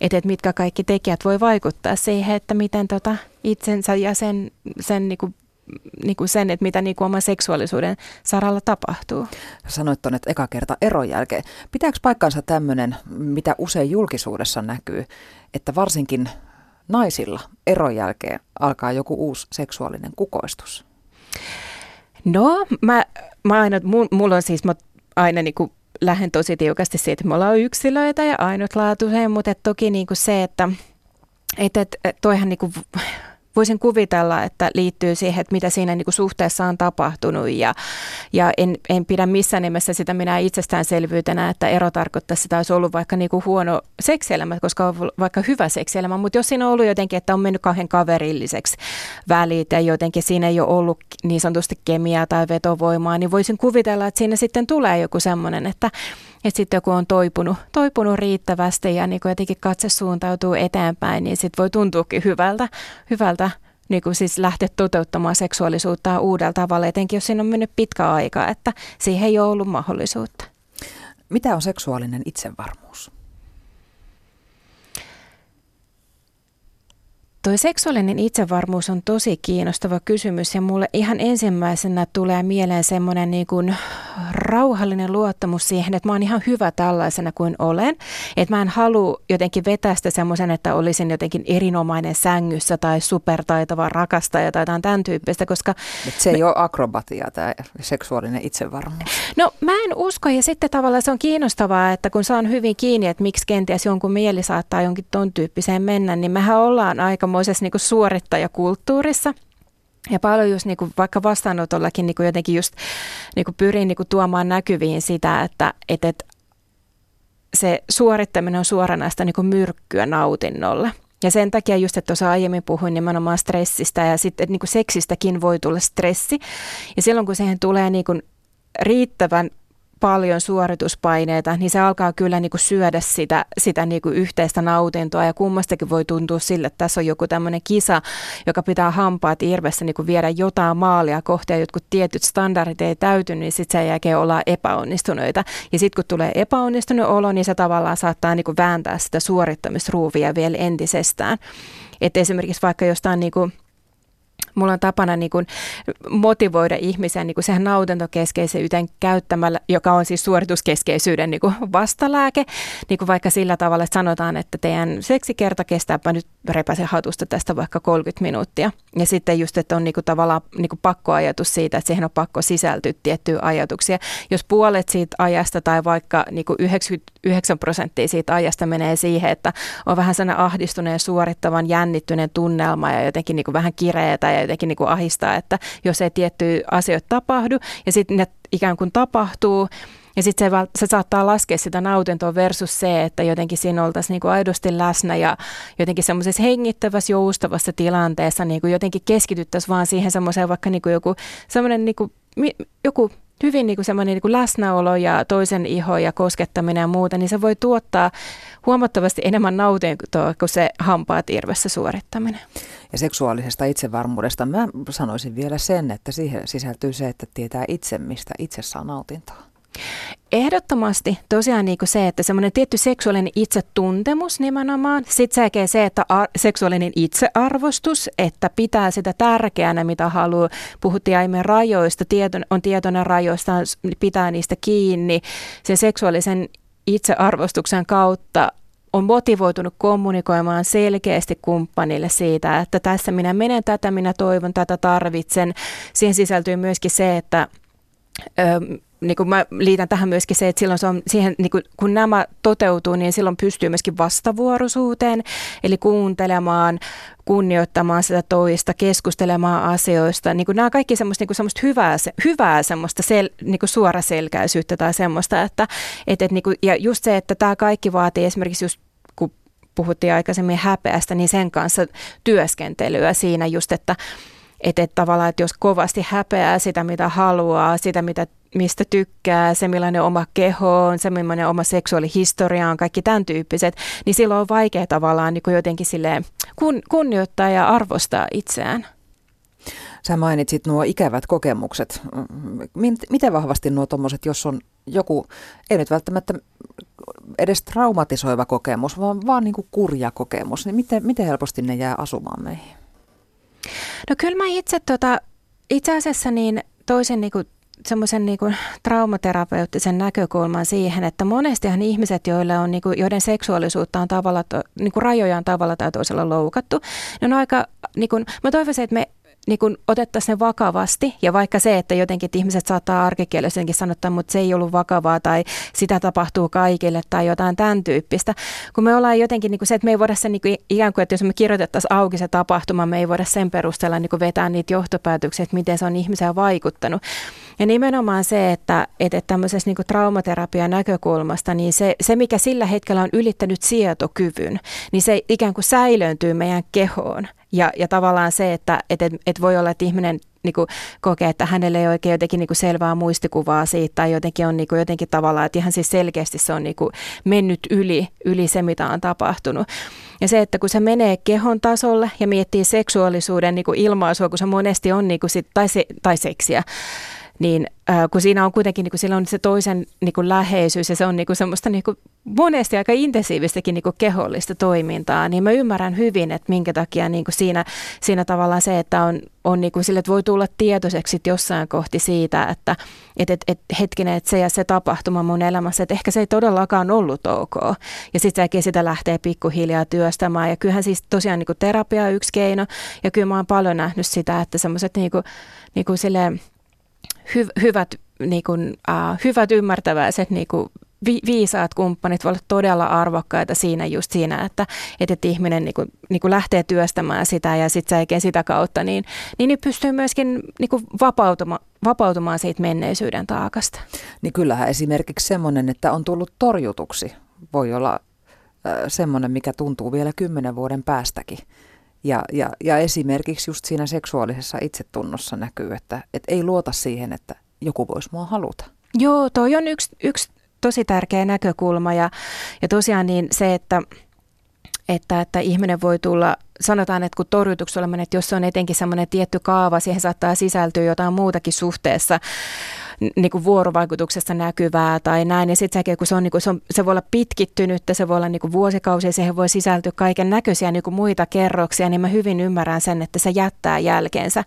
että, että mitkä kaikki tekijät voi vaikuttaa siihen, että miten tota itsensä ja sen, sen niin kuin niin kuin sen, että mitä niin kuin oman seksuaalisuuden saralla tapahtuu. Sanoit tuonne, että eka kerta eron jälkeen. Pitääkö paikkansa tämmöinen, mitä usein julkisuudessa näkyy, että varsinkin naisilla eron jälkeen alkaa joku uusi seksuaalinen kukoistus? No, mä, mä aina, mulla on siis, mä aina niin kuin lähden tosi tiukasti siitä, että me ollaan yksilöitä ja ainutlaatuisia, mutta toki niin kuin se, että et, et, toihan niin kuin voisin kuvitella, että liittyy siihen, että mitä siinä niin kuin suhteessa on tapahtunut ja, ja en, en pidä missään nimessä sitä minä itsestäänselvyytenä, että ero tarkoittaa sitä olisi ollut vaikka niin kuin huono seksielämä, koska on vaikka hyvä seksielämä, mutta jos siinä on ollut jotenkin, että on mennyt kahden kaverilliseksi välit ja jotenkin siinä ei ole ollut niin sanotusti kemiaa tai vetovoimaa, niin voisin kuvitella, että siinä sitten tulee joku semmoinen, että että sitten kun on toipunut, toipunut riittävästi ja niin jotenkin katse suuntautuu eteenpäin, niin sitten voi tuntuukin hyvältä, hyvältä niin kuin siis lähteä toteuttamaan seksuaalisuutta uudella tavalla, etenkin jos siinä on mennyt pitkä aika, että siihen ei ole ollut mahdollisuutta. Mitä on seksuaalinen itsevarmuus? Toi seksuaalinen itsevarmuus on tosi kiinnostava kysymys ja mulle ihan ensimmäisenä tulee mieleen semmoinen niin kuin rauhallinen luottamus siihen, että mä oon ihan hyvä tällaisena kuin olen. Että mä en halua jotenkin vetää sitä semmoisen, että olisin jotenkin erinomainen sängyssä tai supertaitava rakastaja tai jotain tämän tyyppistä, koska... Et se ei me... ole akrobatia tämä seksuaalinen itsevarmuus. No mä en usko ja sitten tavallaan se on kiinnostavaa, että kun saan hyvin kiinni, että miksi kenties jonkun mieli saattaa jonkin ton tyyppiseen mennä, niin mehän ollaan aika aikamoisessa niin suorittajakulttuurissa. Ja paljon just niin kuin vaikka vastaanotollakin niin kuin jotenkin just niin kuin pyrin niin kuin tuomaan näkyviin sitä, että, että, että se suorittaminen on suoranaista niin kuin myrkkyä nautinnolle. Ja sen takia just, että tuossa aiemmin puhuin nimenomaan stressistä ja sitten niin kuin seksistäkin voi tulla stressi. Ja silloin kun siihen tulee niin kuin riittävän paljon suorituspaineita, niin se alkaa kyllä niin kuin syödä sitä, sitä niin kuin yhteistä nautintoa ja kummastakin voi tuntua sille, että tässä on joku tämmöinen kisa, joka pitää hampaat irvessä niin kuin viedä jotain maalia kohti ja jotkut tietyt standardit ei täyty, niin sitten sen jälkeen ollaan epäonnistuneita. Ja sitten kun tulee epäonnistunut olo, niin se tavallaan saattaa niin kuin vääntää sitä suorittamisruuvia vielä entisestään. Että esimerkiksi vaikka jostain niin kuin mulla on tapana niin kuin motivoida ihmisiä niin kuin sehän nautintokeskeisyyden käyttämällä, joka on siis suorituskeskeisyyden niin kuin vastalääke, niin kuin vaikka sillä tavalla, että sanotaan, että teidän seksikerta kestääpä nyt repäsen hatusta tästä vaikka 30 minuuttia. Ja sitten just, että on niin kuin tavallaan niin kuin pakkoajatus siitä, että siihen on pakko sisältyä tiettyjä ajatuksia. Jos puolet siitä ajasta tai vaikka niin kuin 99 prosenttia siitä ajasta menee siihen, että on vähän sellainen ahdistuneen, suorittavan, jännittyneen tunnelma ja jotenkin niin kuin vähän kireetä ja jotenkin niin kuin ahistaa, että jos ei tiettyjä asioita tapahdu ja sitten ne ikään kuin tapahtuu, ja sitten se, se saattaa laskea sitä nautintoa versus se, että jotenkin siinä oltaisiin niinku aidosti läsnä ja jotenkin semmoisessa hengittävässä, joustavassa tilanteessa niinku jotenkin keskityttäisiin vaan siihen semmoiseen vaikka niinku joku semmoinen niinku joku hyvin niin kuin semmoinen niin kuin läsnäolo ja toisen iho ja koskettaminen ja muuta, niin se voi tuottaa huomattavasti enemmän nautintoa kuin se hampaat irvessä suorittaminen. Ja seksuaalisesta itsevarmuudesta mä sanoisin vielä sen, että siihen sisältyy se, että tietää itse, mistä itse saa nautintoa. Ehdottomasti tosiaan niin kuin se, että semmoinen tietty seksuaalinen itsetuntemus nimenomaan. Sitten sekä se, että ar- seksuaalinen itsearvostus, että pitää sitä tärkeänä, mitä haluaa. Puhuttiin aiemmin rajoista, tieton, on tietoinen rajoista, pitää niistä kiinni. Se seksuaalisen itsearvostuksen kautta on motivoitunut kommunikoimaan selkeästi kumppanille siitä, että tässä minä menen tätä, minä toivon, tätä tarvitsen. Siihen sisältyy myöskin se, että niin kuin mä liitän tähän myöskin se, että silloin se on siihen, niin kuin, kun nämä toteutuu, niin silloin pystyy myöskin vastavuoroisuuteen, eli kuuntelemaan, kunnioittamaan sitä toista, keskustelemaan asioista. Niin kuin nämä kaikki semmoista, niin kuin semmoista hyvää, hyvää semmoista sel, niin kuin suoraselkäisyyttä tai semmoista, että, että, että niin kuin, ja just se, että tämä kaikki vaatii esimerkiksi just kun puhuttiin aikaisemmin häpeästä, niin sen kanssa työskentelyä siinä just, että, että, että tavallaan, että jos kovasti häpeää sitä, mitä haluaa, sitä, mitä mistä tykkää, se millainen oma keho on, se millainen oma seksuaalihistoria on, kaikki tämän tyyppiset, niin silloin on vaikea tavallaan niin kuin jotenkin kun, kunnioittaa ja arvostaa itseään. Sä mainitsit nuo ikävät kokemukset. Miten vahvasti nuo tuommoiset, jos on joku, ei nyt välttämättä edes traumatisoiva kokemus, vaan, vaan niin kuin kurja kokemus, niin miten, miten helposti ne jää asumaan meihin? No kyllä mä itse, tota, itse asiassa niin toisen niin kuin semmoisen niin traumaterapeuttisen näkökulman siihen, että monestihan ihmiset, joille on, niin kuin, joiden seksuaalisuutta on tavalla, niin kuin rajoja on tavalla tai toisella loukattu, ne on aika, niin kuin, mä toivoisin, että me niin kun otettaisiin ne vakavasti ja vaikka se, että jotenkin että ihmiset saattaa arkikielisenkin sanottaa, mutta se ei ollut vakavaa tai sitä tapahtuu kaikille tai jotain tämän tyyppistä. Kun me ollaan jotenkin niin kuin se, että me ei voida sen niin kuin ikään kuin, että jos me kirjoitettaisiin auki se tapahtuma, me ei voida sen perusteella niin kuin vetää niitä johtopäätöksiä, että miten se on ihmisiä vaikuttanut. Ja nimenomaan se, että, että tämmöisessä niin traumaterapian näkökulmasta, niin se, se, mikä sillä hetkellä on ylittänyt sietokyvyn, niin se ikään kuin säilööntyy meidän kehoon. Ja, ja tavallaan se, että et, et, et voi olla, että ihminen niin kuin, kokee, että hänelle ei oikein jotenkin niin kuin selvää muistikuvaa siitä tai jotenkin on niin kuin, jotenkin tavallaan, että ihan siis selkeästi se on niin kuin, mennyt yli, yli se, mitä on tapahtunut. Ja se, että kun se menee kehon tasolle ja miettii seksuaalisuuden niin kuin ilmaisua, kun se monesti on niin kuin sit, tai, se, tai seksiä, niin äh, kun siinä on kuitenkin niin kuin, on se toisen niin kuin läheisyys ja se on niin kuin semmoista niin kuin, monesti aika intensiivistäkin niin kuin kehollista toimintaa, niin mä ymmärrän hyvin, että minkä takia niin kuin siinä, siinä tavallaan se, että on, on niin kuin sille, että voi tulla tietoiseksi jossain kohti siitä, että et, et, et, hetkinen, että se ja se tapahtuma mun elämässä, että ehkä se ei todellakaan ollut ok. Ja sitten sitä lähtee pikkuhiljaa työstämään. Ja kyllähän siis tosiaan niin kuin terapia on yksi keino. Ja kyllä mä oon paljon nähnyt sitä, että semmoiset niin kuin, niin kuin hy, hyvät, niin kuin, uh, hyvät ymmärtäväiset niin kuin vi, viisaat kumppanit voivat olla todella arvokkaita siinä just siinä, että, että ihminen niin kuin, niin kuin lähtee työstämään sitä ja sitten se sitä kautta, niin, niin, niin pystyy myöskin niin kuin vapautuma, vapautumaan siitä menneisyyden taakasta. Niin kyllähän esimerkiksi semmoinen, että on tullut torjutuksi, voi olla semmoinen, mikä tuntuu vielä kymmenen vuoden päästäkin. Ja, ja, ja esimerkiksi just siinä seksuaalisessa itsetunnossa näkyy, että, että ei luota siihen, että joku voisi mua haluta. Joo, toi on yksi, yksi tosi tärkeä näkökulma ja, ja tosiaan niin se, että, että, että ihminen voi tulla, sanotaan, että kun torjutuksi oleminen, että jos on etenkin semmoinen tietty kaava, siihen saattaa sisältyä jotain muutakin suhteessa, niin kuin vuorovaikutuksessa näkyvää tai näin. Ja sitten kun se, on, niin kuin, se, on, se voi olla pitkittynyt, se voi olla niin kuin vuosikausia, siihen voi sisältyä kaiken näköisiä niin kuin muita kerroksia, niin mä hyvin ymmärrän sen, että se jättää jälkeensä.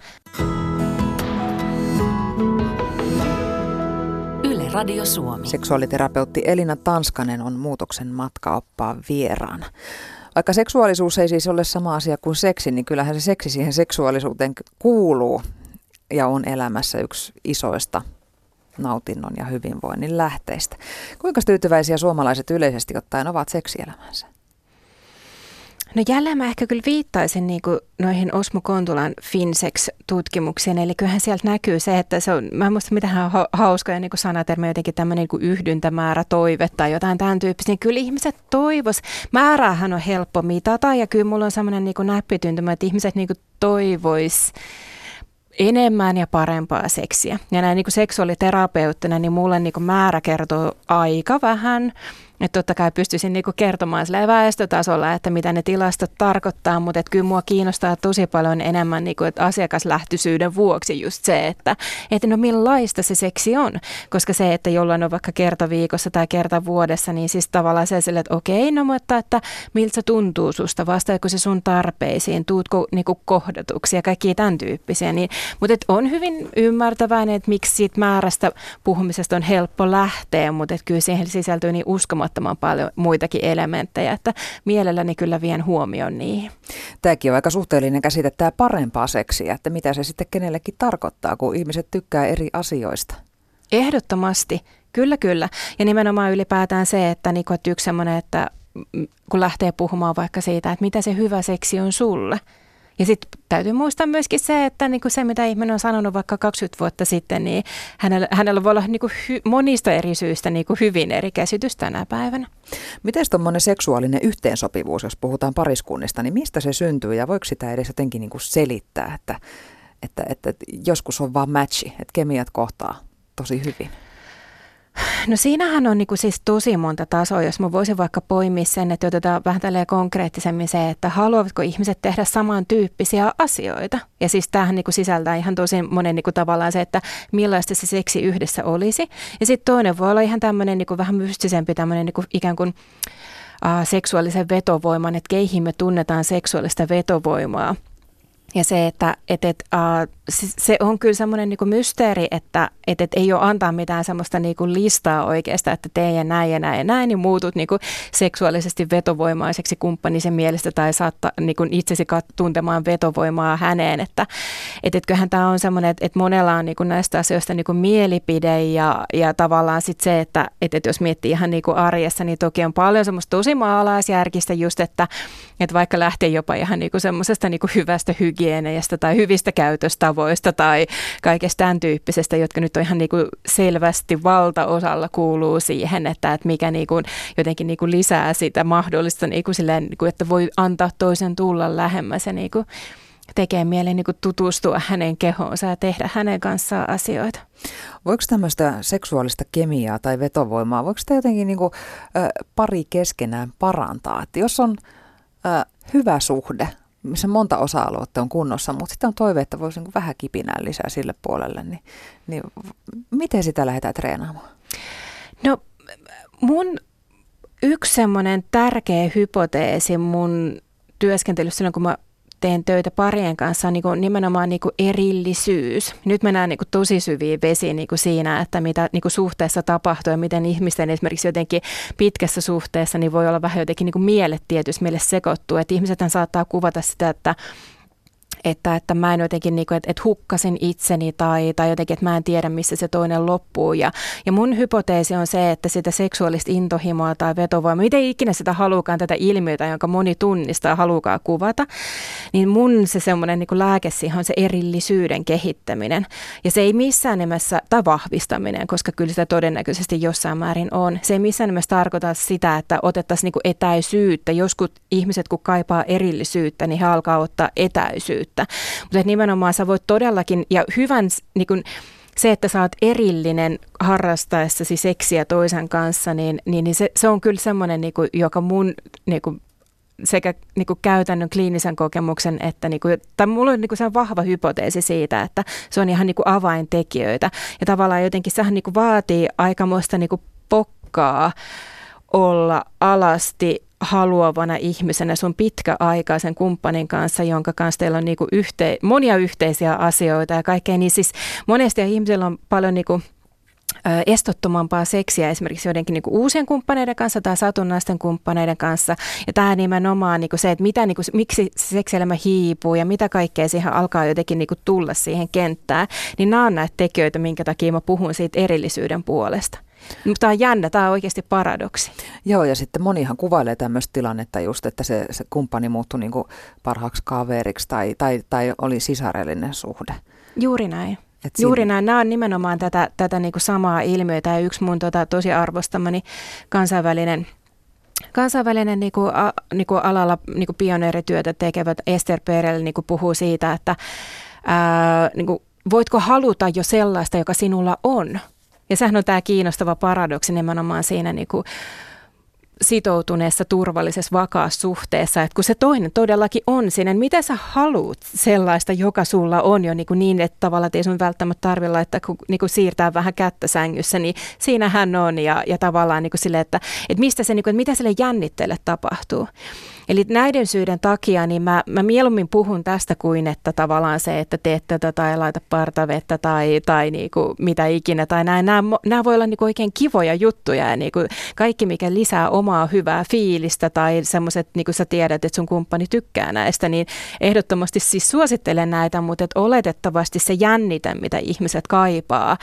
Radio Suomi. Seksuaaliterapeutti Elina Tanskanen on muutoksen matkaoppaan vieraana. Vaikka seksuaalisuus ei siis ole sama asia kuin seksi, niin kyllähän se seksi siihen seksuaalisuuteen kuuluu ja on elämässä yksi isoista nautinnon ja hyvinvoinnin lähteistä. Kuinka tyytyväisiä suomalaiset yleisesti ottaen ovat seksielämänsä? No jälleen mä ehkä kyllä viittaisin niin kuin noihin Osmo Kontulan Finsex-tutkimuksiin, eli kyllähän sieltä näkyy se, että se on, mä en muista mitään hauskoja niin sanatermi, jotenkin tämmöinen niin kuin yhdyntämäärä, toive tai jotain tämän tyyppistä, niin kyllä ihmiset toivos. Määräähän on helppo mitata ja kyllä mulla on semmoinen niin näppityntymä, että ihmiset niin kuin toivois enemmän ja parempaa seksiä. Ja näin niin kuin seksuaaliterapeuttina, niin mulle niin kuin määrä kertoo aika vähän että totta kai pystyisin niinku kertomaan sillä väestötasolla, että mitä ne tilastot tarkoittaa, mutta että kyllä mua kiinnostaa tosi paljon enemmän niinku, että asiakaslähtöisyyden vuoksi just se, että, että no millaista se seksi on. Koska se, että jollain on vaikka kerta viikossa tai kerta vuodessa, niin siis tavallaan se sille, että okei, no mutta että miltä se tuntuu susta, vastaako se sun tarpeisiin, tuutko niinku kohdatuksi ja kaikki tämän tyyppisiä. Niin, mutta et on hyvin ymmärtäväinen, että miksi siitä määrästä puhumisesta on helppo lähteä, mutta että kyllä siihen sisältyy niin uskomaton uskomattoman paljon muitakin elementtejä, että mielelläni kyllä vien huomioon niihin. Tämäkin on aika suhteellinen käsite, tämä parempaa seksiä, että mitä se sitten kenellekin tarkoittaa, kun ihmiset tykkää eri asioista. Ehdottomasti, kyllä kyllä. Ja nimenomaan ylipäätään se, että, niin että yksi semmoinen, että kun lähtee puhumaan vaikka siitä, että mitä se hyvä seksi on sulle – ja sitten täytyy muistaa myöskin se, että niin kuin se, mitä ihminen on sanonut vaikka 20 vuotta sitten, niin hänellä, hänellä voi olla niin kuin hy, monista eri syistä niin kuin hyvin eri käsitys tänä päivänä. Miten tuommoinen seksuaalinen yhteensopivuus, jos puhutaan pariskunnista, niin mistä se syntyy ja voiko sitä edes jotenkin niin kuin selittää, että, että, että, joskus on vaan matchi, että kemiat kohtaa tosi hyvin? No siinähän on niin kuin siis tosi monta tasoa, jos mä voisin vaikka poimia sen, että otetaan vähän tälleen konkreettisemmin se, että haluavatko ihmiset tehdä samantyyppisiä asioita. Ja siis tämähän niin kuin sisältää ihan tosi monen niin kuin tavallaan se, että millaista se seksi yhdessä olisi. Ja sitten toinen voi olla ihan tämmöinen niin kuin vähän mystisempi, tämmöinen niin ikään kuin seksuaalisen vetovoiman, että keihin me tunnetaan seksuaalista vetovoimaa. Ja se, että et, et, uh, se on kyllä semmoinen niinku mysteeri, että et, et ei ole antaa mitään semmoista niinku listaa oikeastaan, että tee ja näin ja näin ja näin, niin muutut niinku seksuaalisesti vetovoimaiseksi kumppanisen mielestä tai saattaa niinku itsesi tuntemaan vetovoimaa häneen. Että et, et kyllähän tämä on semmoinen, että et monella on niinku näistä asioista niinku mielipide ja, ja tavallaan sit se, että et, et jos miettii ihan niinku arjessa, niin toki on paljon semmoista tosi maalaisjärkistä just, että et vaikka lähtee jopa ihan niinku semmoisesta niinku hyvästä hygieniasta tai hyvistä käytöstavoista tai kaikesta tämän tyyppisestä, jotka nyt on ihan niin kuin selvästi valtaosalla kuuluu siihen, että, että mikä niin kuin jotenkin niin kuin lisää sitä mahdollista, niin kuin silleen, niin kuin, että voi antaa toisen tulla lähemmäs ja niin kuin tekee mieleen niin kuin tutustua hänen kehoonsa ja tehdä hänen kanssaan asioita. Voiko tämmöistä seksuaalista kemiaa tai vetovoimaa, voiko sitä jotenkin niin kuin, ö, pari keskenään parantaa? Että jos on ö, hyvä suhde, missä monta osa-aluetta on kunnossa, mutta sitten on toive, että voisi niin vähän kipinää lisää sille puolelle, niin, niin miten sitä lähdetään treenaamaan? No mun yksi semmoinen tärkeä hypoteesi mun työskentelyssä, kun mä teen töitä parien kanssa on niin kuin nimenomaan niin kuin erillisyys. Nyt mennään niin kuin tosi syviin vesiin niin kuin siinä, että mitä niin kuin suhteessa tapahtuu ja miten ihmisten esimerkiksi jotenkin pitkässä suhteessa niin voi olla vähän jotenkin niin kuin mielet tietysti meille sekoittuu. Että ihmiset saattaa kuvata sitä, että että, että mä en jotenkin, niin kuin, että, että hukkasin itseni tai, tai jotenkin, että mä en tiedä, missä se toinen loppuu. Ja, ja mun hypoteesi on se, että sitä seksuaalista intohimoa tai vetovoimaa, miten ikinä sitä halukaan tätä ilmiötä, jonka moni tunnistaa, halukaa kuvata, niin mun se semmoinen niin lääke siihen on se erillisyyden kehittäminen. Ja se ei missään nimessä, tai vahvistaminen, koska kyllä sitä todennäköisesti jossain määrin on. Se ei missään nimessä tarkoita sitä, että otettaisiin niin etäisyyttä. Joskus ihmiset, kun kaipaa erillisyyttä, niin he alkaa ottaa etäisyyttä yhtä. Mutta nimenomaan sä voit todellakin, ja hyvän niin kun, se, että sä oot erillinen harrastaessasi seksiä toisen kanssa, niin, niin, niin se, se on kyllä semmoinen, niin kuin, joka mun niin kuin, sekä niin kuin käytännön kliinisen kokemuksen, että niin kuin, tai mulla on niin kuin se vahva hypoteesi siitä, että se on ihan niin kuin avaintekijöitä. Ja tavallaan jotenkin sehän niin kuin vaatii aikamoista niin kuin pokkaa olla alasti haluavana ihmisenä sun pitkäaikaisen kumppanin kanssa, jonka kanssa teillä on niinku yhte, monia yhteisiä asioita ja kaikkea, niin siis monesti ihmisillä on paljon niinku, estottomampaa seksiä esimerkiksi joidenkin niin uusien kumppaneiden kanssa tai satunnaisten kumppaneiden kanssa. Ja tämä nimenomaan niin se, että mitä, niin kuin, miksi seksielämä hiipuu ja mitä kaikkea siihen alkaa jotenkin niin tulla siihen kenttään, niin nämä on näitä tekijöitä, minkä takia mä puhun siitä erillisyyden puolesta. Mutta tämä on jännä, tämä on oikeasti paradoksi. Joo, ja sitten monihan kuvailee tämmöistä tilannetta just, että se, se kumppani muuttui niin parhaaksi kaveriksi tai, tai, tai oli sisarellinen suhde. Juuri näin. Et Juuri näin. Nämä on nimenomaan tätä, tätä niin samaa ilmiötä ja yksi mun tota, tosi arvostamani kansainvälinen Kansainvälinen niin kuin, a, niin kuin alalla niin kuin pioneerityötä tekevät Esther Perel niin kuin puhuu siitä, että ää, niin kuin voitko haluta jo sellaista, joka sinulla on? Ja sehän on tämä kiinnostava paradoksi nimenomaan siinä niin kuin sitoutuneessa, turvallisessa, vakaassa suhteessa, että kun se toinen todellakin on siinä, niin mitä sä haluat sellaista, joka sulla on jo niin, kuin niin että tavallaan ei sun välttämättä tarvitse laittaa, kun niin kuin siirtää vähän kättä sängyssä, niin siinä hän on ja, ja tavallaan niin kuin sille, että, että mistä se, niin kuin, että mitä sille jännitteelle tapahtuu. Eli näiden syiden takia niin mä, mä mieluummin puhun tästä kuin, että tavallaan se, että teet tätä tai laita partavettä tai, tai niinku mitä ikinä tai näin. Nämä, nämä voi olla niinku oikein kivoja juttuja ja niinku kaikki, mikä lisää omaa hyvää fiilistä tai semmoiset, niin kuin sä tiedät, että sun kumppani tykkää näistä, niin ehdottomasti siis suosittelen näitä, mutta et oletettavasti se jännite, mitä ihmiset kaipaa,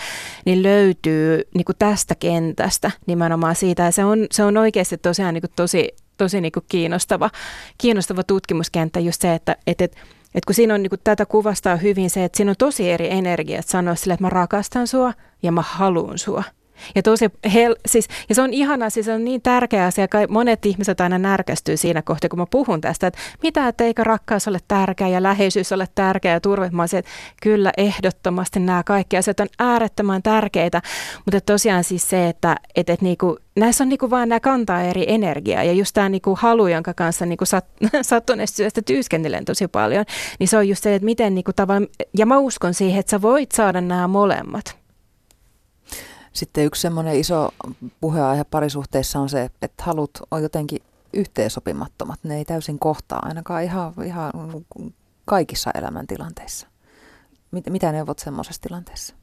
niin löytyy niin kuin tästä kentästä nimenomaan siitä. Ja se on, se on oikeasti tosiaan niin kuin tosi tosi niin kuin kiinnostava, kiinnostava tutkimuskenttä just se, että, että, että että kun siinä on, niin kuin, tätä kuvastaa hyvin se, että siinä on tosi eri energia, että sanoa sille, että mä rakastan sua ja mä haluan sua. Ja, tosi hel, siis, ja se on ihana, siis se on niin tärkeä asia, kai monet ihmiset aina närkästyy siinä kohtaa, kun mä puhun tästä, että mitä, että eikö rakkaus ole tärkeä ja läheisyys ole tärkeä ja turva. Mä olisin, että kyllä ehdottomasti nämä kaikki asiat on äärettömän tärkeitä, mutta tosiaan siis se, että, että, että niinku, näissä on niinku vaan nämä kantaa eri energiaa ja just tämä niinku halu, jonka kanssa niinku sat, sattuneesta syystä työskentelen tosi paljon, niin se on just se, että miten niinku tavallaan, ja mä uskon siihen, että sä voit saada nämä molemmat. Sitten yksi semmoinen iso puheenaihe parisuhteissa on se, että halut on jotenkin yhteensopimattomat. Ne ei täysin kohtaa ainakaan ihan, ihan kaikissa elämäntilanteissa. Mit, mitä neuvot semmoisessa tilanteessa?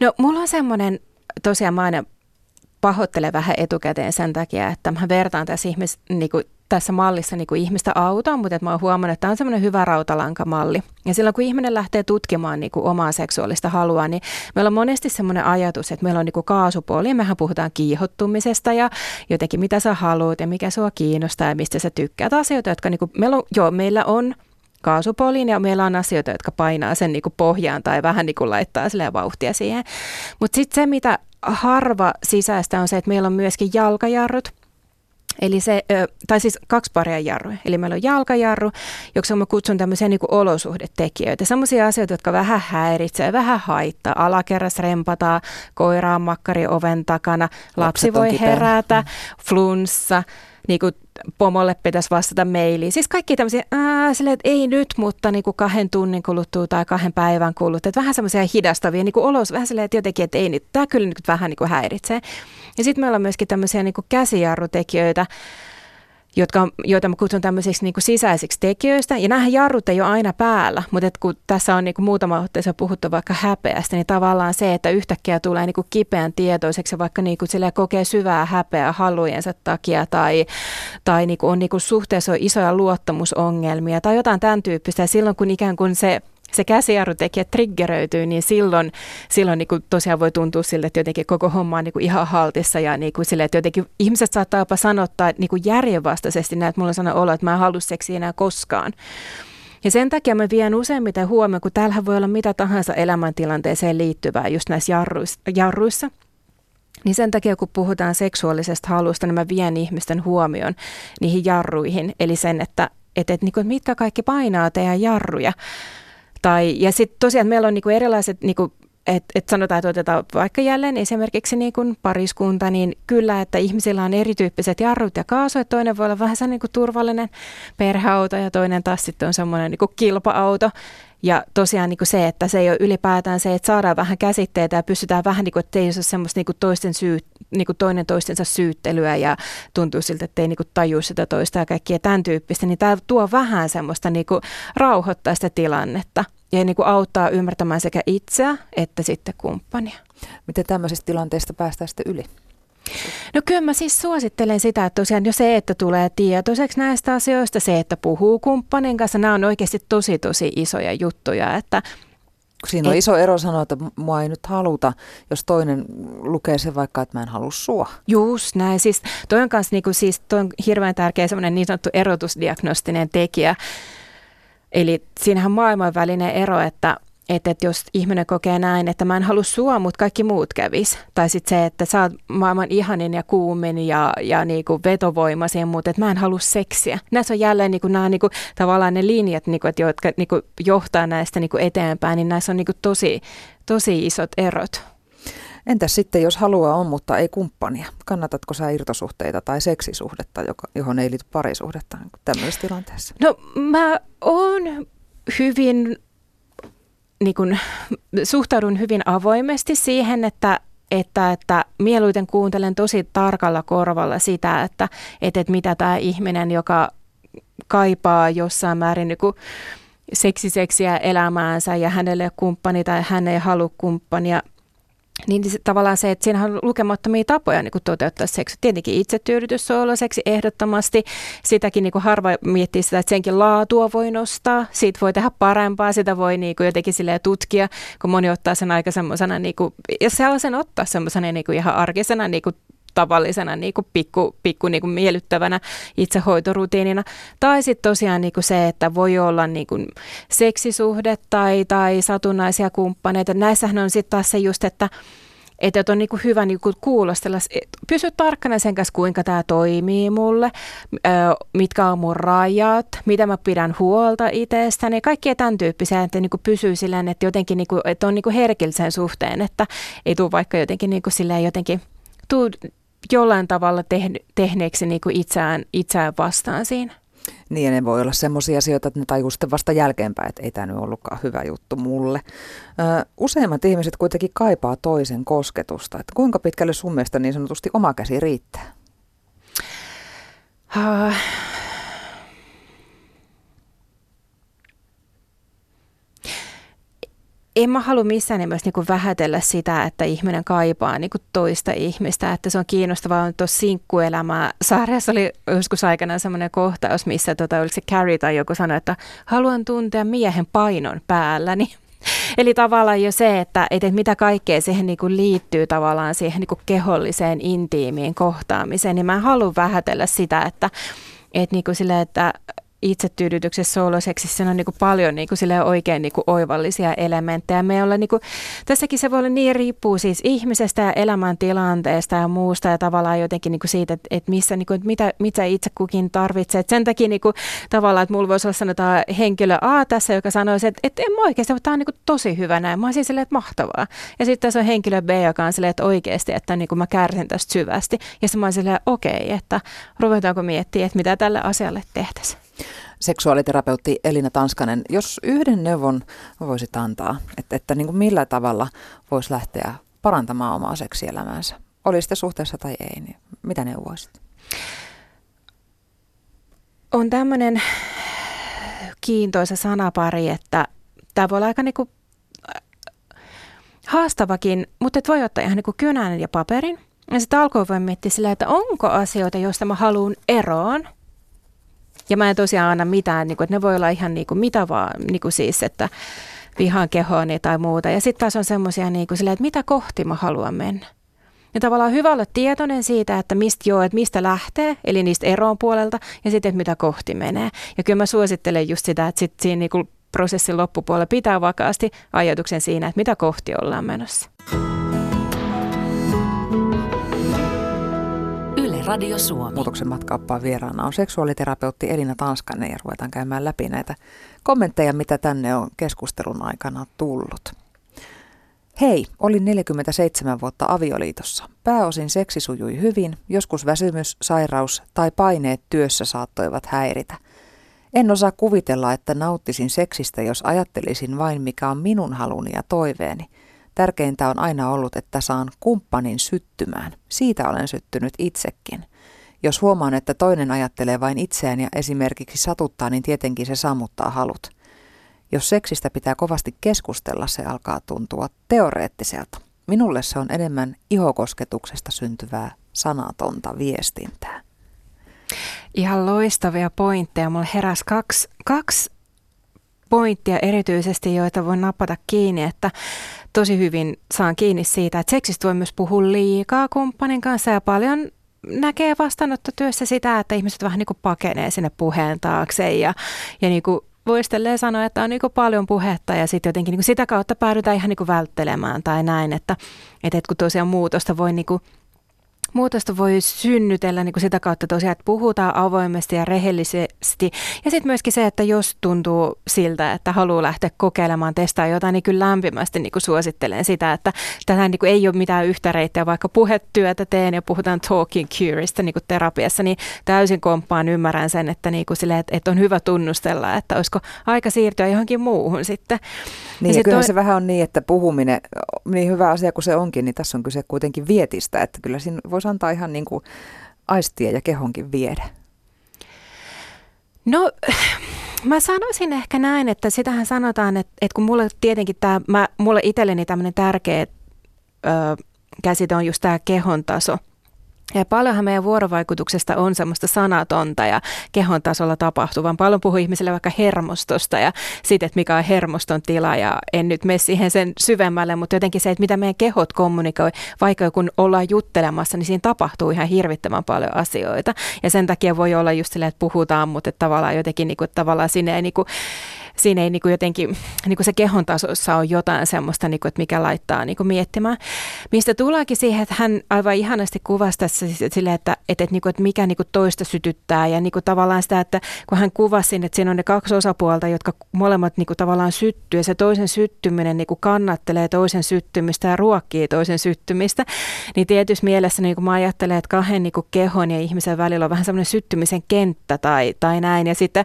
No mulla on semmoinen, tosiaan mä aina pahoittelen vähän etukäteen sen takia, että mä vertaan tässä ihmis, niin kuin tässä mallissa niin kuin ihmistä autaa, mutta että mä oon huomannut, että tämä on semmoinen hyvä rautalankamalli. Ja silloin kun ihminen lähtee tutkimaan niin kuin omaa seksuaalista halua, niin meillä on monesti semmoinen ajatus, että meillä on niin kuin kaasupuoli ja mehän puhutaan kiihottumisesta ja jotenkin mitä sä haluat ja mikä sua kiinnostaa ja mistä sä tykkäät. Asioita, jotka niin kuin, meillä on, joo, meillä on kaasupoliin ja meillä on asioita, jotka painaa sen niin kuin pohjaan tai vähän niin kuin laittaa sille vauhtia siihen. Mutta sitten se, mitä harva sisäistä on se, että meillä on myöskin jalkajarrut – Eli se, tai siis kaksi paria jarruja. Eli meillä on jalkajarru, joksi mä kutsun tämmöisiä niin kuin olosuhdetekijöitä. Sellaisia asioita, jotka vähän häiritsee, vähän haittaa. Alakerras rempataan, koira on makkari oven takana, lapsi voi herätä, flunssa, niin kuin pomolle pitäisi vastata mailiin. Siis kaikki tämmöisiä, ää, silleen, että ei nyt, mutta niin kuin kahden tunnin kuluttua tai kahden päivän kuluttua. Että vähän semmoisia hidastavia niin kuin olos, vähän silleen, että jotenkin, että ei nyt, tämä kyllä nyt vähän niin kuin häiritsee. Ja sitten meillä on myöskin tämmöisiä niin kuin käsijarrutekijöitä, jotka, joita mä kutsun tämmöisiksi niin sisäisiksi tekijöistä. Ja nämä jarrut ei ole aina päällä, mutta et kun tässä on niin kuin muutama otteessa puhuttu vaikka häpeästä, niin tavallaan se, että yhtäkkiä tulee niin kuin kipeän tietoiseksi vaikka niin kuin kokee syvää häpeää halujensa takia tai, tai niin kuin on niin kuin suhteessa on isoja luottamusongelmia tai jotain tämän tyyppistä. Ja silloin kun ikään kuin se se käsijarrutekijä triggeröityy, niin silloin, silloin niin kuin tosiaan voi tuntua sille, että jotenkin koko homma on niin kuin ihan haltissa ja niin kuin sille, että jotenkin ihmiset saattaa jopa sanottaa niin kuin järjenvastaisesti näin, että mulla on sellainen olo, että mä en halua seksiä enää koskaan. Ja sen takia mä vien useimmiten huomioon, kun täällähän voi olla mitä tahansa elämäntilanteeseen liittyvää just näissä jarruissa, jarruissa niin sen takia, kun puhutaan seksuaalisesta halusta, niin mä vien ihmisten huomioon niihin jarruihin. Eli sen, että, että, että, että mitkä kaikki painaa teidän jarruja. Tai, ja sitten tosiaan meillä on niinku erilaiset, niinku, että et sanotaan, että otetaan vaikka jälleen esimerkiksi niin kuin pariskunta, niin kyllä, että ihmisillä on erityyppiset jarrut ja kaasu, että toinen voi olla vähän niin kuin turvallinen perheauto ja toinen taas sitten on semmoinen niin kuin kilpa-auto. Ja tosiaan niin kuin se, että se ei ole ylipäätään se, että saadaan vähän käsitteitä ja pystytään vähän, niin kuin, että ei ole semmoista niin kuin toisten syy, niin kuin toinen toistensa syyttelyä ja tuntuu siltä, että ei niin kuin taju sitä toista ja kaikkia tämän tyyppistä, niin tämä tuo vähän semmoista niin kuin rauhoittaa sitä tilannetta ja niin kuin auttaa ymmärtämään sekä itseä että sitten kumppania. Miten tämmöisestä tilanteesta päästään sitten yli? No kyllä mä siis suosittelen sitä, että tosiaan jo se, että tulee tietoiseksi näistä asioista, se, että puhuu kumppanin kanssa, nämä on oikeasti tosi tosi isoja juttuja, että Siinä on Et, iso ero sanoa, että mua ei nyt haluta, jos toinen lukee sen vaikka, että mä en halua sua. Just näin. Siis toi on, kanssa, niin kuin, siis, toi on hirveän tärkeä semmoinen niin sanottu erotusdiagnostinen tekijä. Eli siinähän on maailman välinen ero, että että, että jos ihminen kokee näin, että mä en halua sua, mutta kaikki muut kävis. Tai sitten se, että sä oot maailman ihanin ja kuumin ja, ja niinku vetovoimaisin, mutta että mä en halua seksiä. Näissä on jälleen niinku, nämä niinku, tavallaan ne linjat, niinku, että, jotka niinku, johtaa näistä niinku, eteenpäin, niin näissä on niinku, tosi, tosi isot erot. Entäs sitten, jos haluaa on, mutta ei kumppania? Kannatatko sä irtosuhteita tai seksisuhdetta, joka, johon ei liity parisuhdetta tämmöisessä tilanteessa? No mä oon hyvin niin kun, suhtaudun hyvin avoimesti siihen, että, että, että mieluiten kuuntelen tosi tarkalla korvalla sitä, että, että, että mitä tämä ihminen, joka kaipaa jossain määrin niin kuin seksiseksiä elämäänsä ja hänelle kumppani tai hän ei halua kumppania, niin se, tavallaan se, että siinä on lukemattomia tapoja niin kuin toteuttaa seksi. Tietenkin itsetyydytys seksi ehdottomasti. Sitäkin niin kuin harva miettii sitä, että senkin laatua voi nostaa. Siitä voi tehdä parempaa, sitä voi niin kuin jotenkin tutkia, kun moni ottaa sen aika semmoisena, niin kuin, jos se sen ottaa semmoisena niin kuin ihan arkisena niin kuin tavallisena niin kuin pikku, pikku niin kuin miellyttävänä itsehoitorutiinina. Tai sitten tosiaan niin kuin se, että voi olla niin kuin seksisuhde tai, tai satunnaisia kumppaneita. Näissähän on sitten taas se just, että että on niin hyvä niin kuin kuulostella, pysy tarkkana sen kanssa, kuinka tämä toimii mulle, mitkä on mun rajat, mitä mä pidän huolta itsestäni, kaikkia tämän tyyppisiä, että niin kuin pysyy silleen, että jotenkin niin kuin, että on niin kuin herkillä sen suhteen, että ei tule vaikka jotenkin, niin kuin jotenkin, tuu jollain tavalla tehneeksi niin kuin itseään, itseään vastaan siinä. Niin, ja ne voi olla sellaisia asioita, että ne tajuu sitten vasta jälkeenpäin, että ei tämä nyt ollutkaan hyvä juttu mulle. Ö, useimmat ihmiset kuitenkin kaipaa toisen kosketusta. Että kuinka pitkälle sun mielestä niin sanotusti oma käsi riittää? Uh, en mä halua missään nimessä niin vähätellä sitä, että ihminen kaipaa niin toista ihmistä, että se on kiinnostavaa. On tuossa sinkkuelämää. Sarjassa oli joskus aikanaan semmoinen kohtaus, missä tota, oliko se Carrie tai joku sanoi, että haluan tuntea miehen painon päälläni. Eli tavallaan jo se, että, että mitä kaikkea siihen niin kuin liittyy tavallaan siihen niin kuin keholliseen, intiimiin kohtaamiseen, niin mä en halua vähätellä sitä, että, että, niin kuin sille, että itsetyydytyksessä, sooloseksissä on niin kuin paljon niin kuin oikein niin kuin oivallisia elementtejä. Me olla, niin kuin, tässäkin se voi olla niin, riippuu siis ihmisestä ja elämäntilanteesta ja muusta ja tavallaan jotenkin niin kuin siitä, että, että, missä, niin kuin, että mitä, mitä itse kukin tarvitsee. Että sen takia niin kuin, tavallaan, että mulla voisi olla sanotaan henkilö A tässä, joka sanoisi, että, että en mä oikeasti, että tämä on niin kuin tosi hyvä näin. Mä olisin silleen, että mahtavaa. Ja sitten tässä on henkilö B, joka on silleen, että oikeasti, että niin kuin mä kärsin tästä syvästi. Ja sitten mä olisin silleen, okei, että ruvetaanko miettiä, että mitä tälle asialle tehtäisiin seksuaaliterapeutti Elina Tanskanen, jos yhden neuvon voisit antaa, että, että niin kuin millä tavalla voisi lähteä parantamaan omaa seksielämäänsä, oli sitten suhteessa tai ei, niin mitä neuvoisit? On tämmöinen kiintoisa sanapari, että tämä voi olla aika niin kuin haastavakin, mutta et voi ottaa ihan niin kuin kynän ja paperin. Ja sitten alkoi voi miettiä sillä, että onko asioita, joista mä haluan eroon – ja mä en tosiaan anna mitään, niin kuin, että ne voi olla ihan niin kuin mitä vaan, niin kuin siis, että vihaan kehooni tai muuta. Ja sitten taas on semmoisia, niin että mitä kohti mä haluan mennä. Ja tavallaan hyvä olla tietoinen siitä, että mistä joo, että mistä lähtee, eli niistä eroon puolelta, ja sitten, että mitä kohti menee. Ja kyllä mä suosittelen just sitä, että sit siinä niin kuin prosessin loppupuolella pitää vakaasti ajatuksen siinä, että mitä kohti ollaan menossa. Radio Suomi. Muutoksen matkauppaan vieraana on seksuaaliterapeutti Elina Tanskanen ja ruvetaan käymään läpi näitä kommentteja, mitä tänne on keskustelun aikana tullut. Hei, olin 47 vuotta avioliitossa. Pääosin seksi sujui hyvin, joskus väsymys, sairaus tai paineet työssä saattoivat häiritä. En osaa kuvitella, että nauttisin seksistä, jos ajattelisin vain mikä on minun haluni ja toiveeni – Tärkeintä on aina ollut, että saan kumppanin syttymään. Siitä olen syttynyt itsekin. Jos huomaan, että toinen ajattelee vain itseään ja esimerkiksi satuttaa, niin tietenkin se sammuttaa halut. Jos seksistä pitää kovasti keskustella, se alkaa tuntua teoreettiselta. Minulle se on enemmän ihokosketuksesta syntyvää sanatonta viestintää. Ihan loistavia pointteja. Mulla heräsi kaksi, kaksi pointtia erityisesti, joita voi napata kiinni, että tosi hyvin saan kiinni siitä, että seksistä voi myös puhua liikaa kumppanin kanssa ja paljon näkee vastaanottotyössä sitä, että ihmiset vähän niin kuin pakenee sinne puheen taakse ja, ja niin kuin voisi sanoa, että on niin paljon puhetta ja sitten jotenkin niin sitä kautta päädytään ihan niin välttelemään tai näin, että, että kun tosiaan muutosta voi niin muutosta voi synnytellä niin kuin sitä kautta tosiaan, että puhutaan avoimesti ja rehellisesti. Ja sitten myöskin se, että jos tuntuu siltä, että haluaa lähteä kokeilemaan, testaa jotain, niin kyllä lämpimästi niin kuin suosittelen sitä, että tätä niin kuin ei ole mitään yhtä reittiä, vaikka puhetyötä teen ja puhutaan talking curista niin kuin terapiassa, niin täysin komppaan ymmärrän sen, että, niin kuin sille, että, että on hyvä tunnustella, että olisiko aika siirtyä johonkin muuhun sitten. Niin, ja, ja kyllä toi... se vähän on niin, että puhuminen, niin hyvä asia kuin se onkin, niin tässä on kyse kuitenkin vietistä, että kyllä siinä voi voisi antaa ihan niin kuin aistia ja kehonkin viedä? No mä sanoisin ehkä näin, että sitähän sanotaan, että, että kun mulle tietenkin tämä, mä, mulle itselleni tämmöinen tärkeä ö, käsite on just tämä kehon taso – ja paljonhan meidän vuorovaikutuksesta on semmoista sanatonta ja kehon tasolla tapahtuvaa. Paljon puhuu ihmisille vaikka hermostosta ja siitä, että mikä on hermoston tila ja en nyt mene siihen sen syvemmälle, mutta jotenkin se, että mitä meidän kehot kommunikoi, vaikka kun ollaan juttelemassa, niin siinä tapahtuu ihan hirvittävän paljon asioita. Ja sen takia voi olla just silleen, että puhutaan, mutta että tavallaan jotenkin niin kuin, tavallaan sinne ei niin kuin, siinä ei niin kuin jotenkin, niin kuin se kehon tasossa on jotain semmoista, niin kuin, että mikä laittaa niin kuin miettimään. Mistä tuleekin siihen, että hän aivan ihanasti kuvasi tässä sille, että, että, että, niin kuin, että mikä niin kuin toista sytyttää ja niin kuin tavallaan sitä, että kun hän kuvasi, että siinä on ne kaksi osapuolta, jotka molemmat niin kuin tavallaan syttyy ja se toisen syttyminen niin kuin kannattelee toisen syttymistä ja ruokkii toisen syttymistä, niin tietysti mielessä niin kuin mä ajattelen, että kahden niin kuin kehon ja ihmisen välillä on vähän semmoinen syttymisen kenttä tai, tai näin ja sitten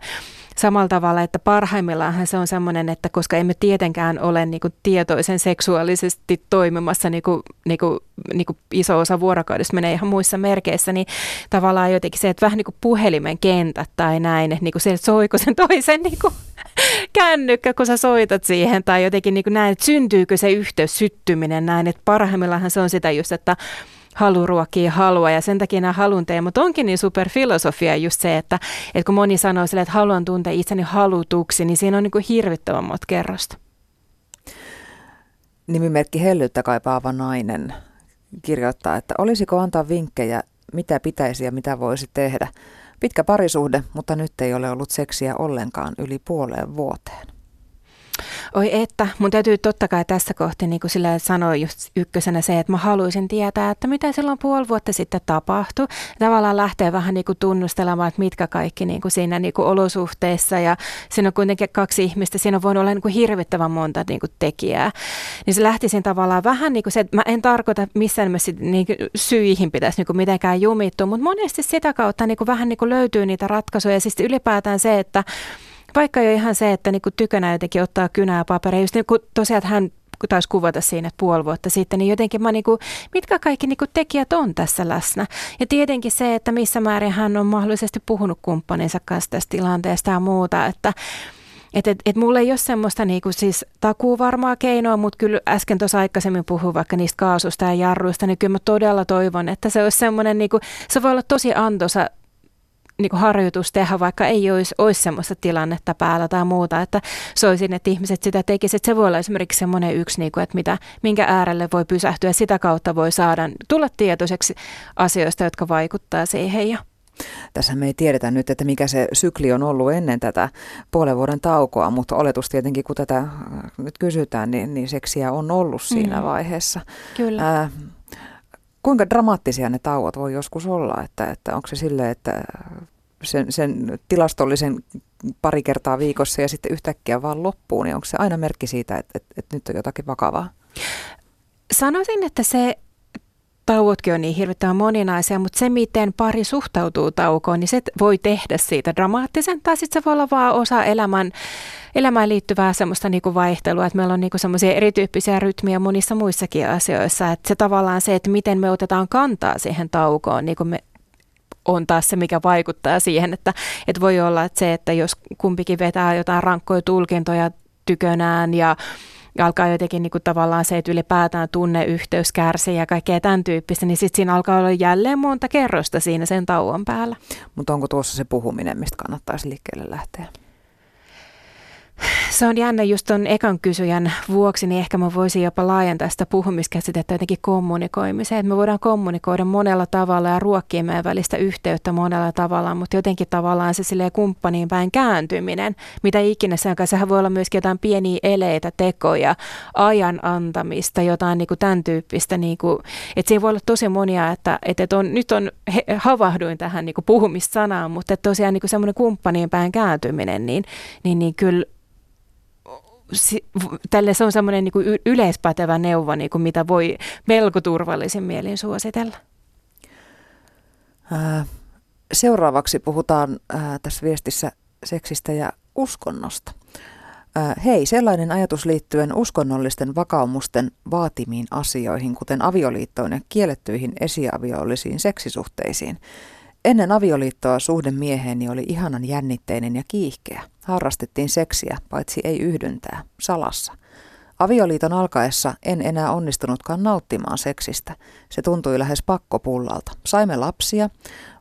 samalla tavalla, että parhaimmillaan se on semmoinen, että koska emme tietenkään ole niin kuin tietoisen seksuaalisesti toimimassa, niin kuin, niin kuin, niin kuin iso osa vuorokaudesta menee ihan muissa merkeissä, niin tavallaan jotenkin se, että vähän niin kuin puhelimen kentät tai näin, että niin kuin se soiko sen toisen niin kuin kännykkä, kun sä soitat siihen, tai jotenkin niin kuin näin, että syntyykö se yhteys, syttyminen näin, että parhaimmillaan se on sitä just, että halu ruokkii halua ja sen takia nämä halun teemat onkin niin superfilosofia just se, että, että kun moni sanoo sille, että haluan tuntea itseni halutuksi, niin siinä on niin kuin hirvittävän monta kerrosta. Nimimerkki Hellyyttä kaipaava nainen kirjoittaa, että olisiko antaa vinkkejä, mitä pitäisi ja mitä voisi tehdä. Pitkä parisuhde, mutta nyt ei ole ollut seksiä ollenkaan yli puoleen vuoteen. Oi että, mun täytyy totta kai tässä kohti niin sillä sanoa just ykkösenä se, että mä haluaisin tietää, että mitä silloin puoli vuotta sitten tapahtui. Tavallaan lähtee vähän niin kuin tunnustelemaan, että mitkä kaikki niin kuin siinä niin kuin olosuhteissa ja siinä on kuitenkin kaksi ihmistä, siinä on voinut olla niin kuin hirvittävän monta niin kuin tekijää. Niin se lähtisin tavallaan vähän niin kuin se, että mä en tarkoita missään nimessä niin kuin syihin pitäisi niin kuin mitenkään jumittua, mutta monesti sitä kautta niin kuin vähän niin kuin löytyy niitä ratkaisuja ja siis ylipäätään se, että vaikka jo ihan se, että niin kuin tykönä jotenkin ottaa kynää paperia, just niin kuin tosiaan, hän taisi kuvata siinä että puoli vuotta sitten, niin jotenkin mä niin kuin, mitkä kaikki niin kuin tekijät on tässä läsnä. Ja tietenkin se, että missä määrin hän on mahdollisesti puhunut kumppaninsa kanssa tästä tilanteesta ja muuta, että et, et, et mulla ei ole semmoista niinku siis takuvarmaa keinoa, mutta kyllä äsken tuossa aikaisemmin puhuin vaikka niistä kaasusta ja jarruista, niin kyllä mä todella toivon, että se olisi semmoinen, niinku, se voi olla tosi antoisa niin kuin harjoitus tehdä, vaikka ei olisi, olisi semmoista tilannetta päällä tai muuta, että soisin, että ihmiset sitä tekisivät. Se voi olla esimerkiksi semmoinen yksi, niin kuin, että mitä, minkä äärelle voi pysähtyä ja sitä kautta voi saada tulla tietoiseksi asioista, jotka vaikuttaa siihen. Ja tässä me ei tiedetä nyt, että mikä se sykli on ollut ennen tätä puolen vuoden taukoa, mutta oletus tietenkin, kun tätä nyt kysytään, niin, niin seksiä on ollut siinä mm. vaiheessa. Kyllä. Äh, kuinka dramaattisia ne tauot voi joskus olla, että, että onko se silleen, että sen, sen tilastollisen pari kertaa viikossa ja sitten yhtäkkiä vaan loppuu, niin onko se aina merkki siitä, että, että, että nyt on jotakin vakavaa? Sanoisin, että se tauotkin on niin hirvittävän moninaisia, mutta se, miten pari suhtautuu taukoon, niin se voi tehdä siitä dramaattisen, tai sitten se voi olla vaan osa elämän, elämään liittyvää semmoista niinku vaihtelua, että meillä on niinku semmoisia erityyppisiä rytmiä monissa muissakin asioissa, että se tavallaan se, että miten me otetaan kantaa siihen taukoon, niin kuin me on taas se, mikä vaikuttaa siihen, että, että voi olla että se, että jos kumpikin vetää jotain rankkoja tulkintoja tykönään ja alkaa jotenkin niin kuin tavallaan se, että ylipäätään tunneyhteys kärsii ja kaikkea tämän tyyppistä, niin sitten siinä alkaa olla jälleen monta kerrosta siinä sen tauon päällä. Mutta onko tuossa se puhuminen, mistä kannattaisi liikkeelle lähteä? Se on jännä just ton ekan kysyjän vuoksi, niin ehkä mä voisin jopa laajentaa sitä puhumiskäsitettä jotenkin kommunikoimiseen. Että me voidaan kommunikoida monella tavalla ja ruokkia meidän välistä yhteyttä monella tavalla, mutta jotenkin tavallaan se silleen kumppaniin päin kääntyminen, mitä ikinä se onkaan. Sehän voi olla myöskin jotain pieniä eleitä, tekoja, ajan antamista, jotain niin kuin tämän tyyppistä. Niin kuin, että siinä voi olla tosi monia, että, että on, nyt on, havahduin tähän niin kuin puhumissanaan, mutta tosiaan niin kuin semmoinen kumppaniin päin kääntyminen, niin, niin, niin kyllä tälle se on semmoinen niin kuin yleispätevä neuvo, niin kuin mitä voi melko turvallisin mielin suositella. Seuraavaksi puhutaan tässä viestissä seksistä ja uskonnosta. Hei, sellainen ajatus liittyen uskonnollisten vakaumusten vaatimiin asioihin, kuten avioliittoon ja kiellettyihin esiaviollisiin seksisuhteisiin. Ennen avioliittoa suhde mieheeni oli ihanan jännitteinen ja kiihkeä. Harrastettiin seksiä, paitsi ei yhdyntää, salassa. Avioliiton alkaessa en enää onnistunutkaan nauttimaan seksistä. Se tuntui lähes pakkopullalta. Saimme lapsia.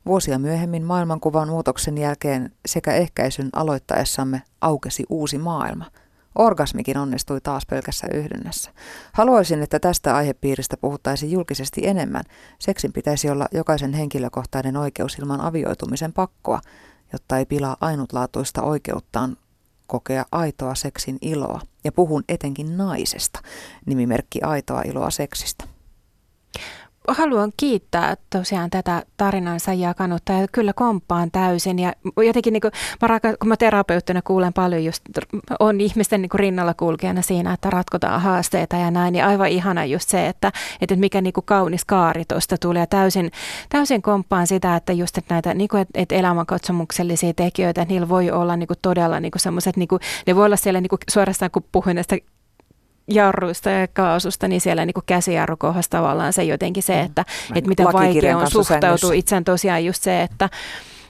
Vuosia myöhemmin maailmankuvan muutoksen jälkeen sekä ehkäisyn aloittaessamme aukesi uusi maailma – Orgasmikin onnistui taas pelkässä yhdynnässä. Haluaisin, että tästä aihepiiristä puhuttaisiin julkisesti enemmän. Seksin pitäisi olla jokaisen henkilökohtainen oikeus ilman avioitumisen pakkoa, jotta ei pilaa ainutlaatuista oikeuttaan kokea aitoa seksin iloa. Ja puhun etenkin naisesta, nimimerkki aitoa iloa seksistä haluan kiittää tosiaan tätä tarinansa jakanutta ja kyllä komppaan täysin. Ja jotenkin niin kuin, mä raka, kun mä terapeuttina kuulen paljon just, on ihmisten niin kuin rinnalla kulkijana siinä, että ratkotaan haasteita ja näin, niin aivan ihana just se, että, että mikä niin kuin kaunis kaari tuosta tulee. Ja täysin, täysin komppaan sitä, että just että näitä niin kuin, että, että elämänkatsomuksellisia tekijöitä, että niillä voi olla niin kuin todella niin kuin semmoiset, niin kuin, ne voi olla siellä niin kuin suorastaan, kun puhuin näistä jarruista ja kaasusta, niin siellä niin käsijarrukohdassa tavallaan se jotenkin se, että, mm. että miten vaikea on suhtautua itseään tosiaan just se, että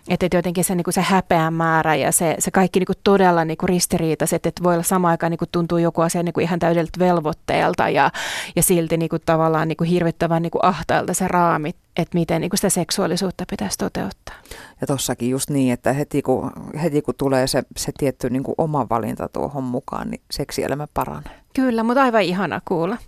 että jotenkin se, niin kuin se häpeän määrä ja se, se kaikki niin kuin todella niin kuin ristiriitaiset, että voi olla samaan aikaan niin kuin tuntuu joku asia niin kuin ihan täydeltä velvoitteelta ja, ja silti niin kuin tavallaan niin kuin hirvittävän niin kuin ahtailta se raamit, että miten niin kuin sitä seksuaalisuutta pitäisi toteuttaa. Ja tossakin just niin, että heti kun, heti kun tulee se, se tietty niin kuin oma valinta tuohon mukaan, niin seksielämä paranee. Kyllä, mutta aivan ihana kuulla.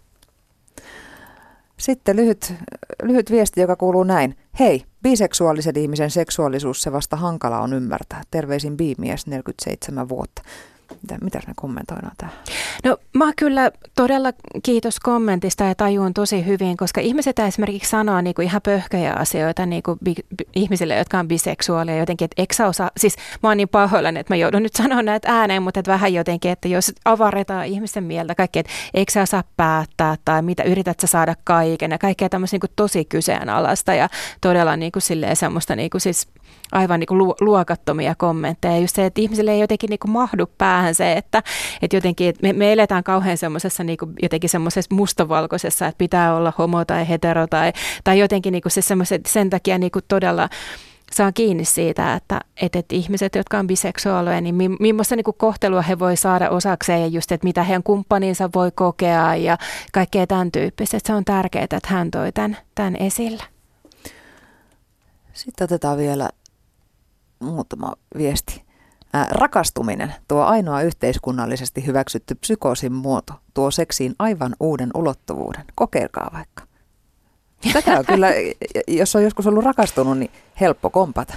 Sitten lyhyt, lyhyt viesti, joka kuuluu näin. Hei, biseksuaalisen ihmisen seksuaalisuus se vasta hankala on ymmärtää. Terveisin biimies 47 vuotta. Mitä, mitä ne kommentoidaan tähän? No mä kyllä todella kiitos kommentista ja tajuun tosi hyvin, koska ihmiset esimerkiksi sanoo niin kuin ihan pöhköjä asioita niin kuin bi, bi, ihmisille, jotka on biseksuaalia jotenkin, että eikö osaa, siis mä oon niin pahoillani, että mä joudun nyt sanoa näitä ääneen, mutta että vähän jotenkin, että jos avaretaan ihmisten mieltä kaikki, että eikö sä osaa päättää tai mitä yrität sä saada kaiken ja kaikkea tämmöistä niin kuin tosi kyseenalaista ja todella niin kuin silleen semmoista niin kuin siis aivan niin kuin luokattomia kommentteja. Just se, että ihmisille ei jotenkin niin kuin mahdu päähän se, että, että jotenkin että me, me eletään kauhean semmoisessa niin kuin jotenkin semmoisessa mustavalkoisessa, että pitää olla homo tai hetero tai, tai jotenkin niin kuin se sen takia niin kuin todella saan kiinni siitä, että, että, että ihmiset, jotka on biseksuaaleja, niin mi, millaista niin kuin kohtelua he voi saada osakseen ja just, että mitä heidän kumppaninsa voi kokea ja kaikkea tämän tyyppistä. Että se on tärkeää, että hän toi tämän, tämän esille. Sitten otetaan vielä muutama viesti. Ää, rakastuminen, tuo ainoa yhteiskunnallisesti hyväksytty psykoosin muoto, tuo seksiin aivan uuden ulottuvuuden. Kokeilkaa vaikka. Tätä on kyllä, jos on joskus ollut rakastunut, niin helppo kompata.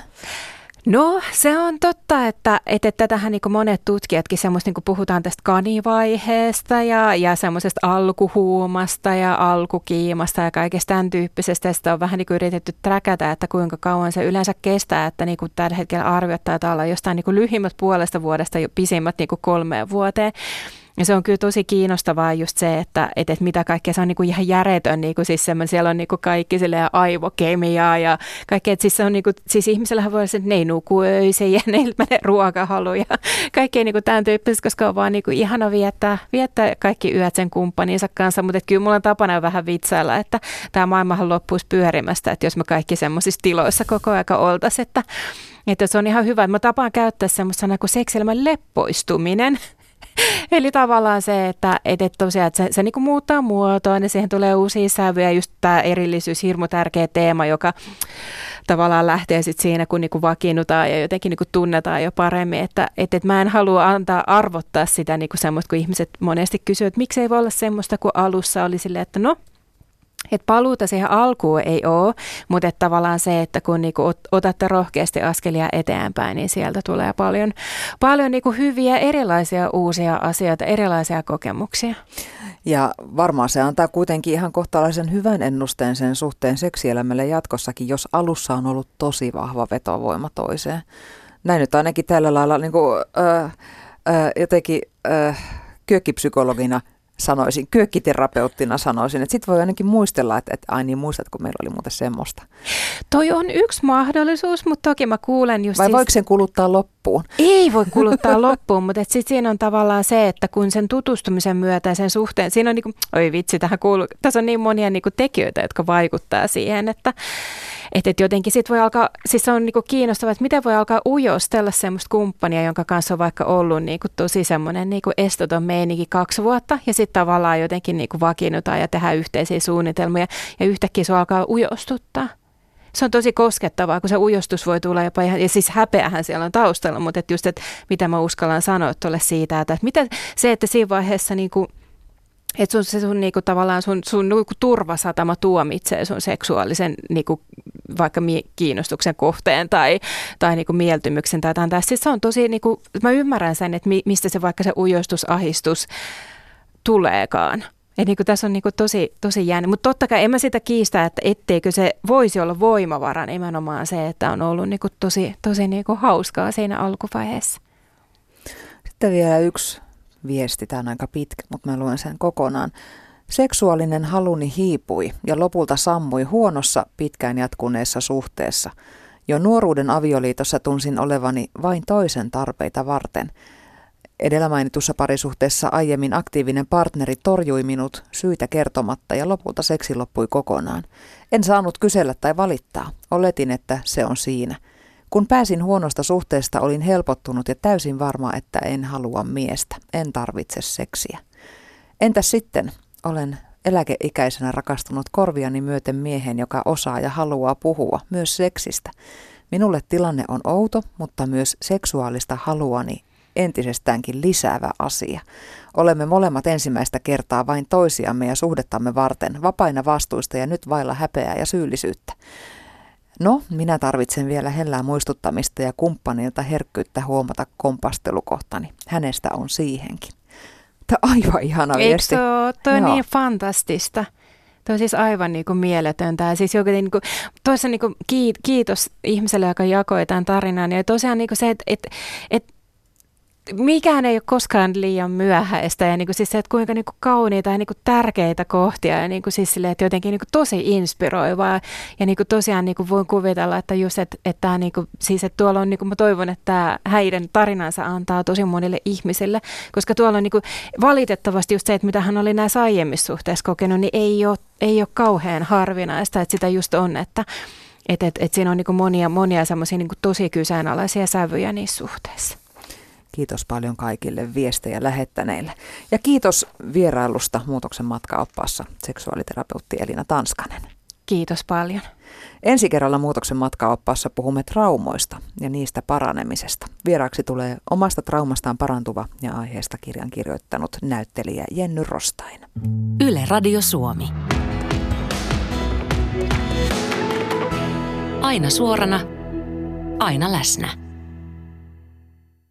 No se on totta, että, että tätähän niin monet tutkijatkin semmoista, niin puhutaan tästä kanivaiheesta ja, ja semmoisesta alkuhuumasta ja alkukiimasta ja kaikesta tämän tyyppisestä. Ja sitä on vähän niin yritetty träkätä, että kuinka kauan se yleensä kestää, että niin kuin tällä hetkellä arviot taitaa olla jostain niin lyhimmät puolesta vuodesta jo pisimmät niin kuin kolmeen vuoteen. Ja se on kyllä tosi kiinnostavaa just se, että, että, että mitä kaikkea se on niin kuin ihan järjetön, niin kuin siis siellä on niin kuin kaikki aivokemiaa ja kaikkea, että siis, se on niin kuin, siis ihmisellähän voi olla se, että ne ei nuku öisin ja ne ei ruokahalu kaikkea niin kuin tämän tyyppistä, koska on vaan niin kuin ihana viettää, viettää kaikki yöt sen kumppaninsa kanssa, mutta kyllä mulla on tapana vähän vitsailla, että tämä maailmahan loppuisi pyörimästä, että jos me kaikki semmoisissa tiloissa koko aika oltaisiin, että että se on ihan hyvä. Mä tapaan käyttää semmoista sanaa kuin seksielämän leppoistuminen. Eli tavallaan se, että, että tosiaan että se, se niin muuttaa muotoa, niin siihen tulee uusia sävyjä, just tämä erillisyys, hirmu tärkeä teema, joka tavallaan lähtee sitten siinä, kun niinku vakiinnutaan ja jotenkin niinku tunnetaan jo paremmin, että et, et mä en halua antaa arvottaa sitä niinku semmoista, kun ihmiset monesti kysyvät, että miksi ei voi olla semmoista, kun alussa oli silleen, että no, et paluuta siihen alkuun ei ole, mutta et tavallaan se, että kun niinku otatte rohkeasti askelia eteenpäin, niin sieltä tulee paljon, paljon niinku hyviä erilaisia uusia asioita, erilaisia kokemuksia. Ja varmaan se antaa kuitenkin ihan kohtalaisen hyvän ennusteen sen suhteen seksielämälle jatkossakin, jos alussa on ollut tosi vahva vetovoima toiseen. Näin nyt ainakin tällä lailla niin kuin, äh, äh, jotenkin äh, kyökkipsykologina sanoisin, kyökkiterapeuttina sanoisin, että sitten voi ainakin muistella, että, että ai niin muistat, kun meillä oli muuten semmoista. Toi on yksi mahdollisuus, mutta toki mä kuulen just Vai siis... voiko sen kuluttaa loppuun? Ei voi kuluttaa loppuun, mutta sitten siinä on tavallaan se, että kun sen tutustumisen myötä sen suhteen, siinä on niinku, oi vitsi, tähän kuuluu, tässä on niin monia niinku tekijöitä, jotka vaikuttaa siihen, että että et jotenkin sit voi alkaa, siis se on niinku kiinnostavaa, että miten voi alkaa ujostella semmoista kumppania, jonka kanssa on vaikka ollut niinku tosi semmoinen niinku estoton meininki kaksi vuotta ja sitten tavallaan jotenkin niinku vakiinnutaan ja tehdään yhteisiä suunnitelmia ja yhtäkkiä se alkaa ujostuttaa se on tosi koskettavaa, kun se ujostus voi tulla jopa ihan, ja siis häpeähän siellä on taustalla, mutta et just, että mitä mä uskallan sanoa tuolle siitä, että mitä se, että siinä vaiheessa niin kuin, että sun, se sun niinku, tavallaan sun, sun niinku, turvasatama tuomitsee sun seksuaalisen niinku, vaikka mi- kiinnostuksen kohteen tai, tai niinku, mieltymyksen tai jotain. Siis se on tosi, niinku, mä ymmärrän sen, että mi, mistä se vaikka se ujostusahistus tuleekaan. Et niinku, tässä on niinku, tosi, tosi jännä. Mutta totta kai en mä sitä kiistä, että etteikö se voisi olla voimavara nimenomaan se, että on ollut niinku, tosi, tosi niinku, hauskaa siinä alkuvaiheessa. Sitten vielä yksi viesti, tämä on aika pitkä, mutta mä luen sen kokonaan. Seksuaalinen haluni hiipui ja lopulta sammui huonossa pitkään jatkuneessa suhteessa. Jo nuoruuden avioliitossa tunsin olevani vain toisen tarpeita varten. Edellä mainitussa parisuhteessa aiemmin aktiivinen partneri torjui minut syitä kertomatta ja lopulta seksi loppui kokonaan. En saanut kysellä tai valittaa. Oletin, että se on siinä – kun pääsin huonosta suhteesta, olin helpottunut ja täysin varma, että en halua miestä. En tarvitse seksiä. Entäs sitten? Olen eläkeikäisenä rakastunut korviani myöten miehen, joka osaa ja haluaa puhua myös seksistä. Minulle tilanne on outo, mutta myös seksuaalista haluani entisestäänkin lisäävä asia. Olemme molemmat ensimmäistä kertaa vain toisiamme ja suhdettamme varten, vapaina vastuista ja nyt vailla häpeää ja syyllisyyttä. No, minä tarvitsen vielä hellää muistuttamista ja kumppanilta herkkyyttä huomata kompastelukohtani. Hänestä on siihenkin. Tämä on aivan ihana viesti. Eikö Tuo on niin fantastista. Tuo on siis aivan niin kuin mieletöntä. Ja siis joku, niin kuin, toissa niin kuin, kiitos ihmiselle, joka jakoi tämän tarinan. Ja tosiaan niin kuin se, että, että, että mikään ei ole koskaan liian myöhäistä ja niin kuin siis se, että kuinka niin kuin kauniita ja niin kuin tärkeitä kohtia ja niin kuin siis sille, että jotenkin niin kuin tosi inspiroivaa ja niin kuin tosiaan niin kuin voin kuvitella, että just, että, että tämä niin kuin, siis että tuolla on, niin kuin mä toivon, että tämä häiden tarinansa antaa tosi monille ihmisille, koska tuolla on niin kuin valitettavasti just se, että mitä hän oli näissä aiemmissa suhteissa kokenut, niin ei ole, ei ole kauhean harvinaista, että sitä just on, että et, et, et siinä on niin monia, monia semmoisia niin tosi kyseenalaisia sävyjä niissä suhteissa. Kiitos paljon kaikille viestejä lähettäneille. Ja kiitos vierailusta Muutoksen matkaoppaassa seksuaaliterapeutti Elina Tanskanen. Kiitos paljon. Ensi kerralla Muutoksen matkaoppaassa puhumme traumoista ja niistä paranemisesta. Vieraaksi tulee omasta traumastaan parantuva ja aiheesta kirjan kirjoittanut näyttelijä Jenny Rostain. Yle Radio Suomi. Aina suorana, aina läsnä.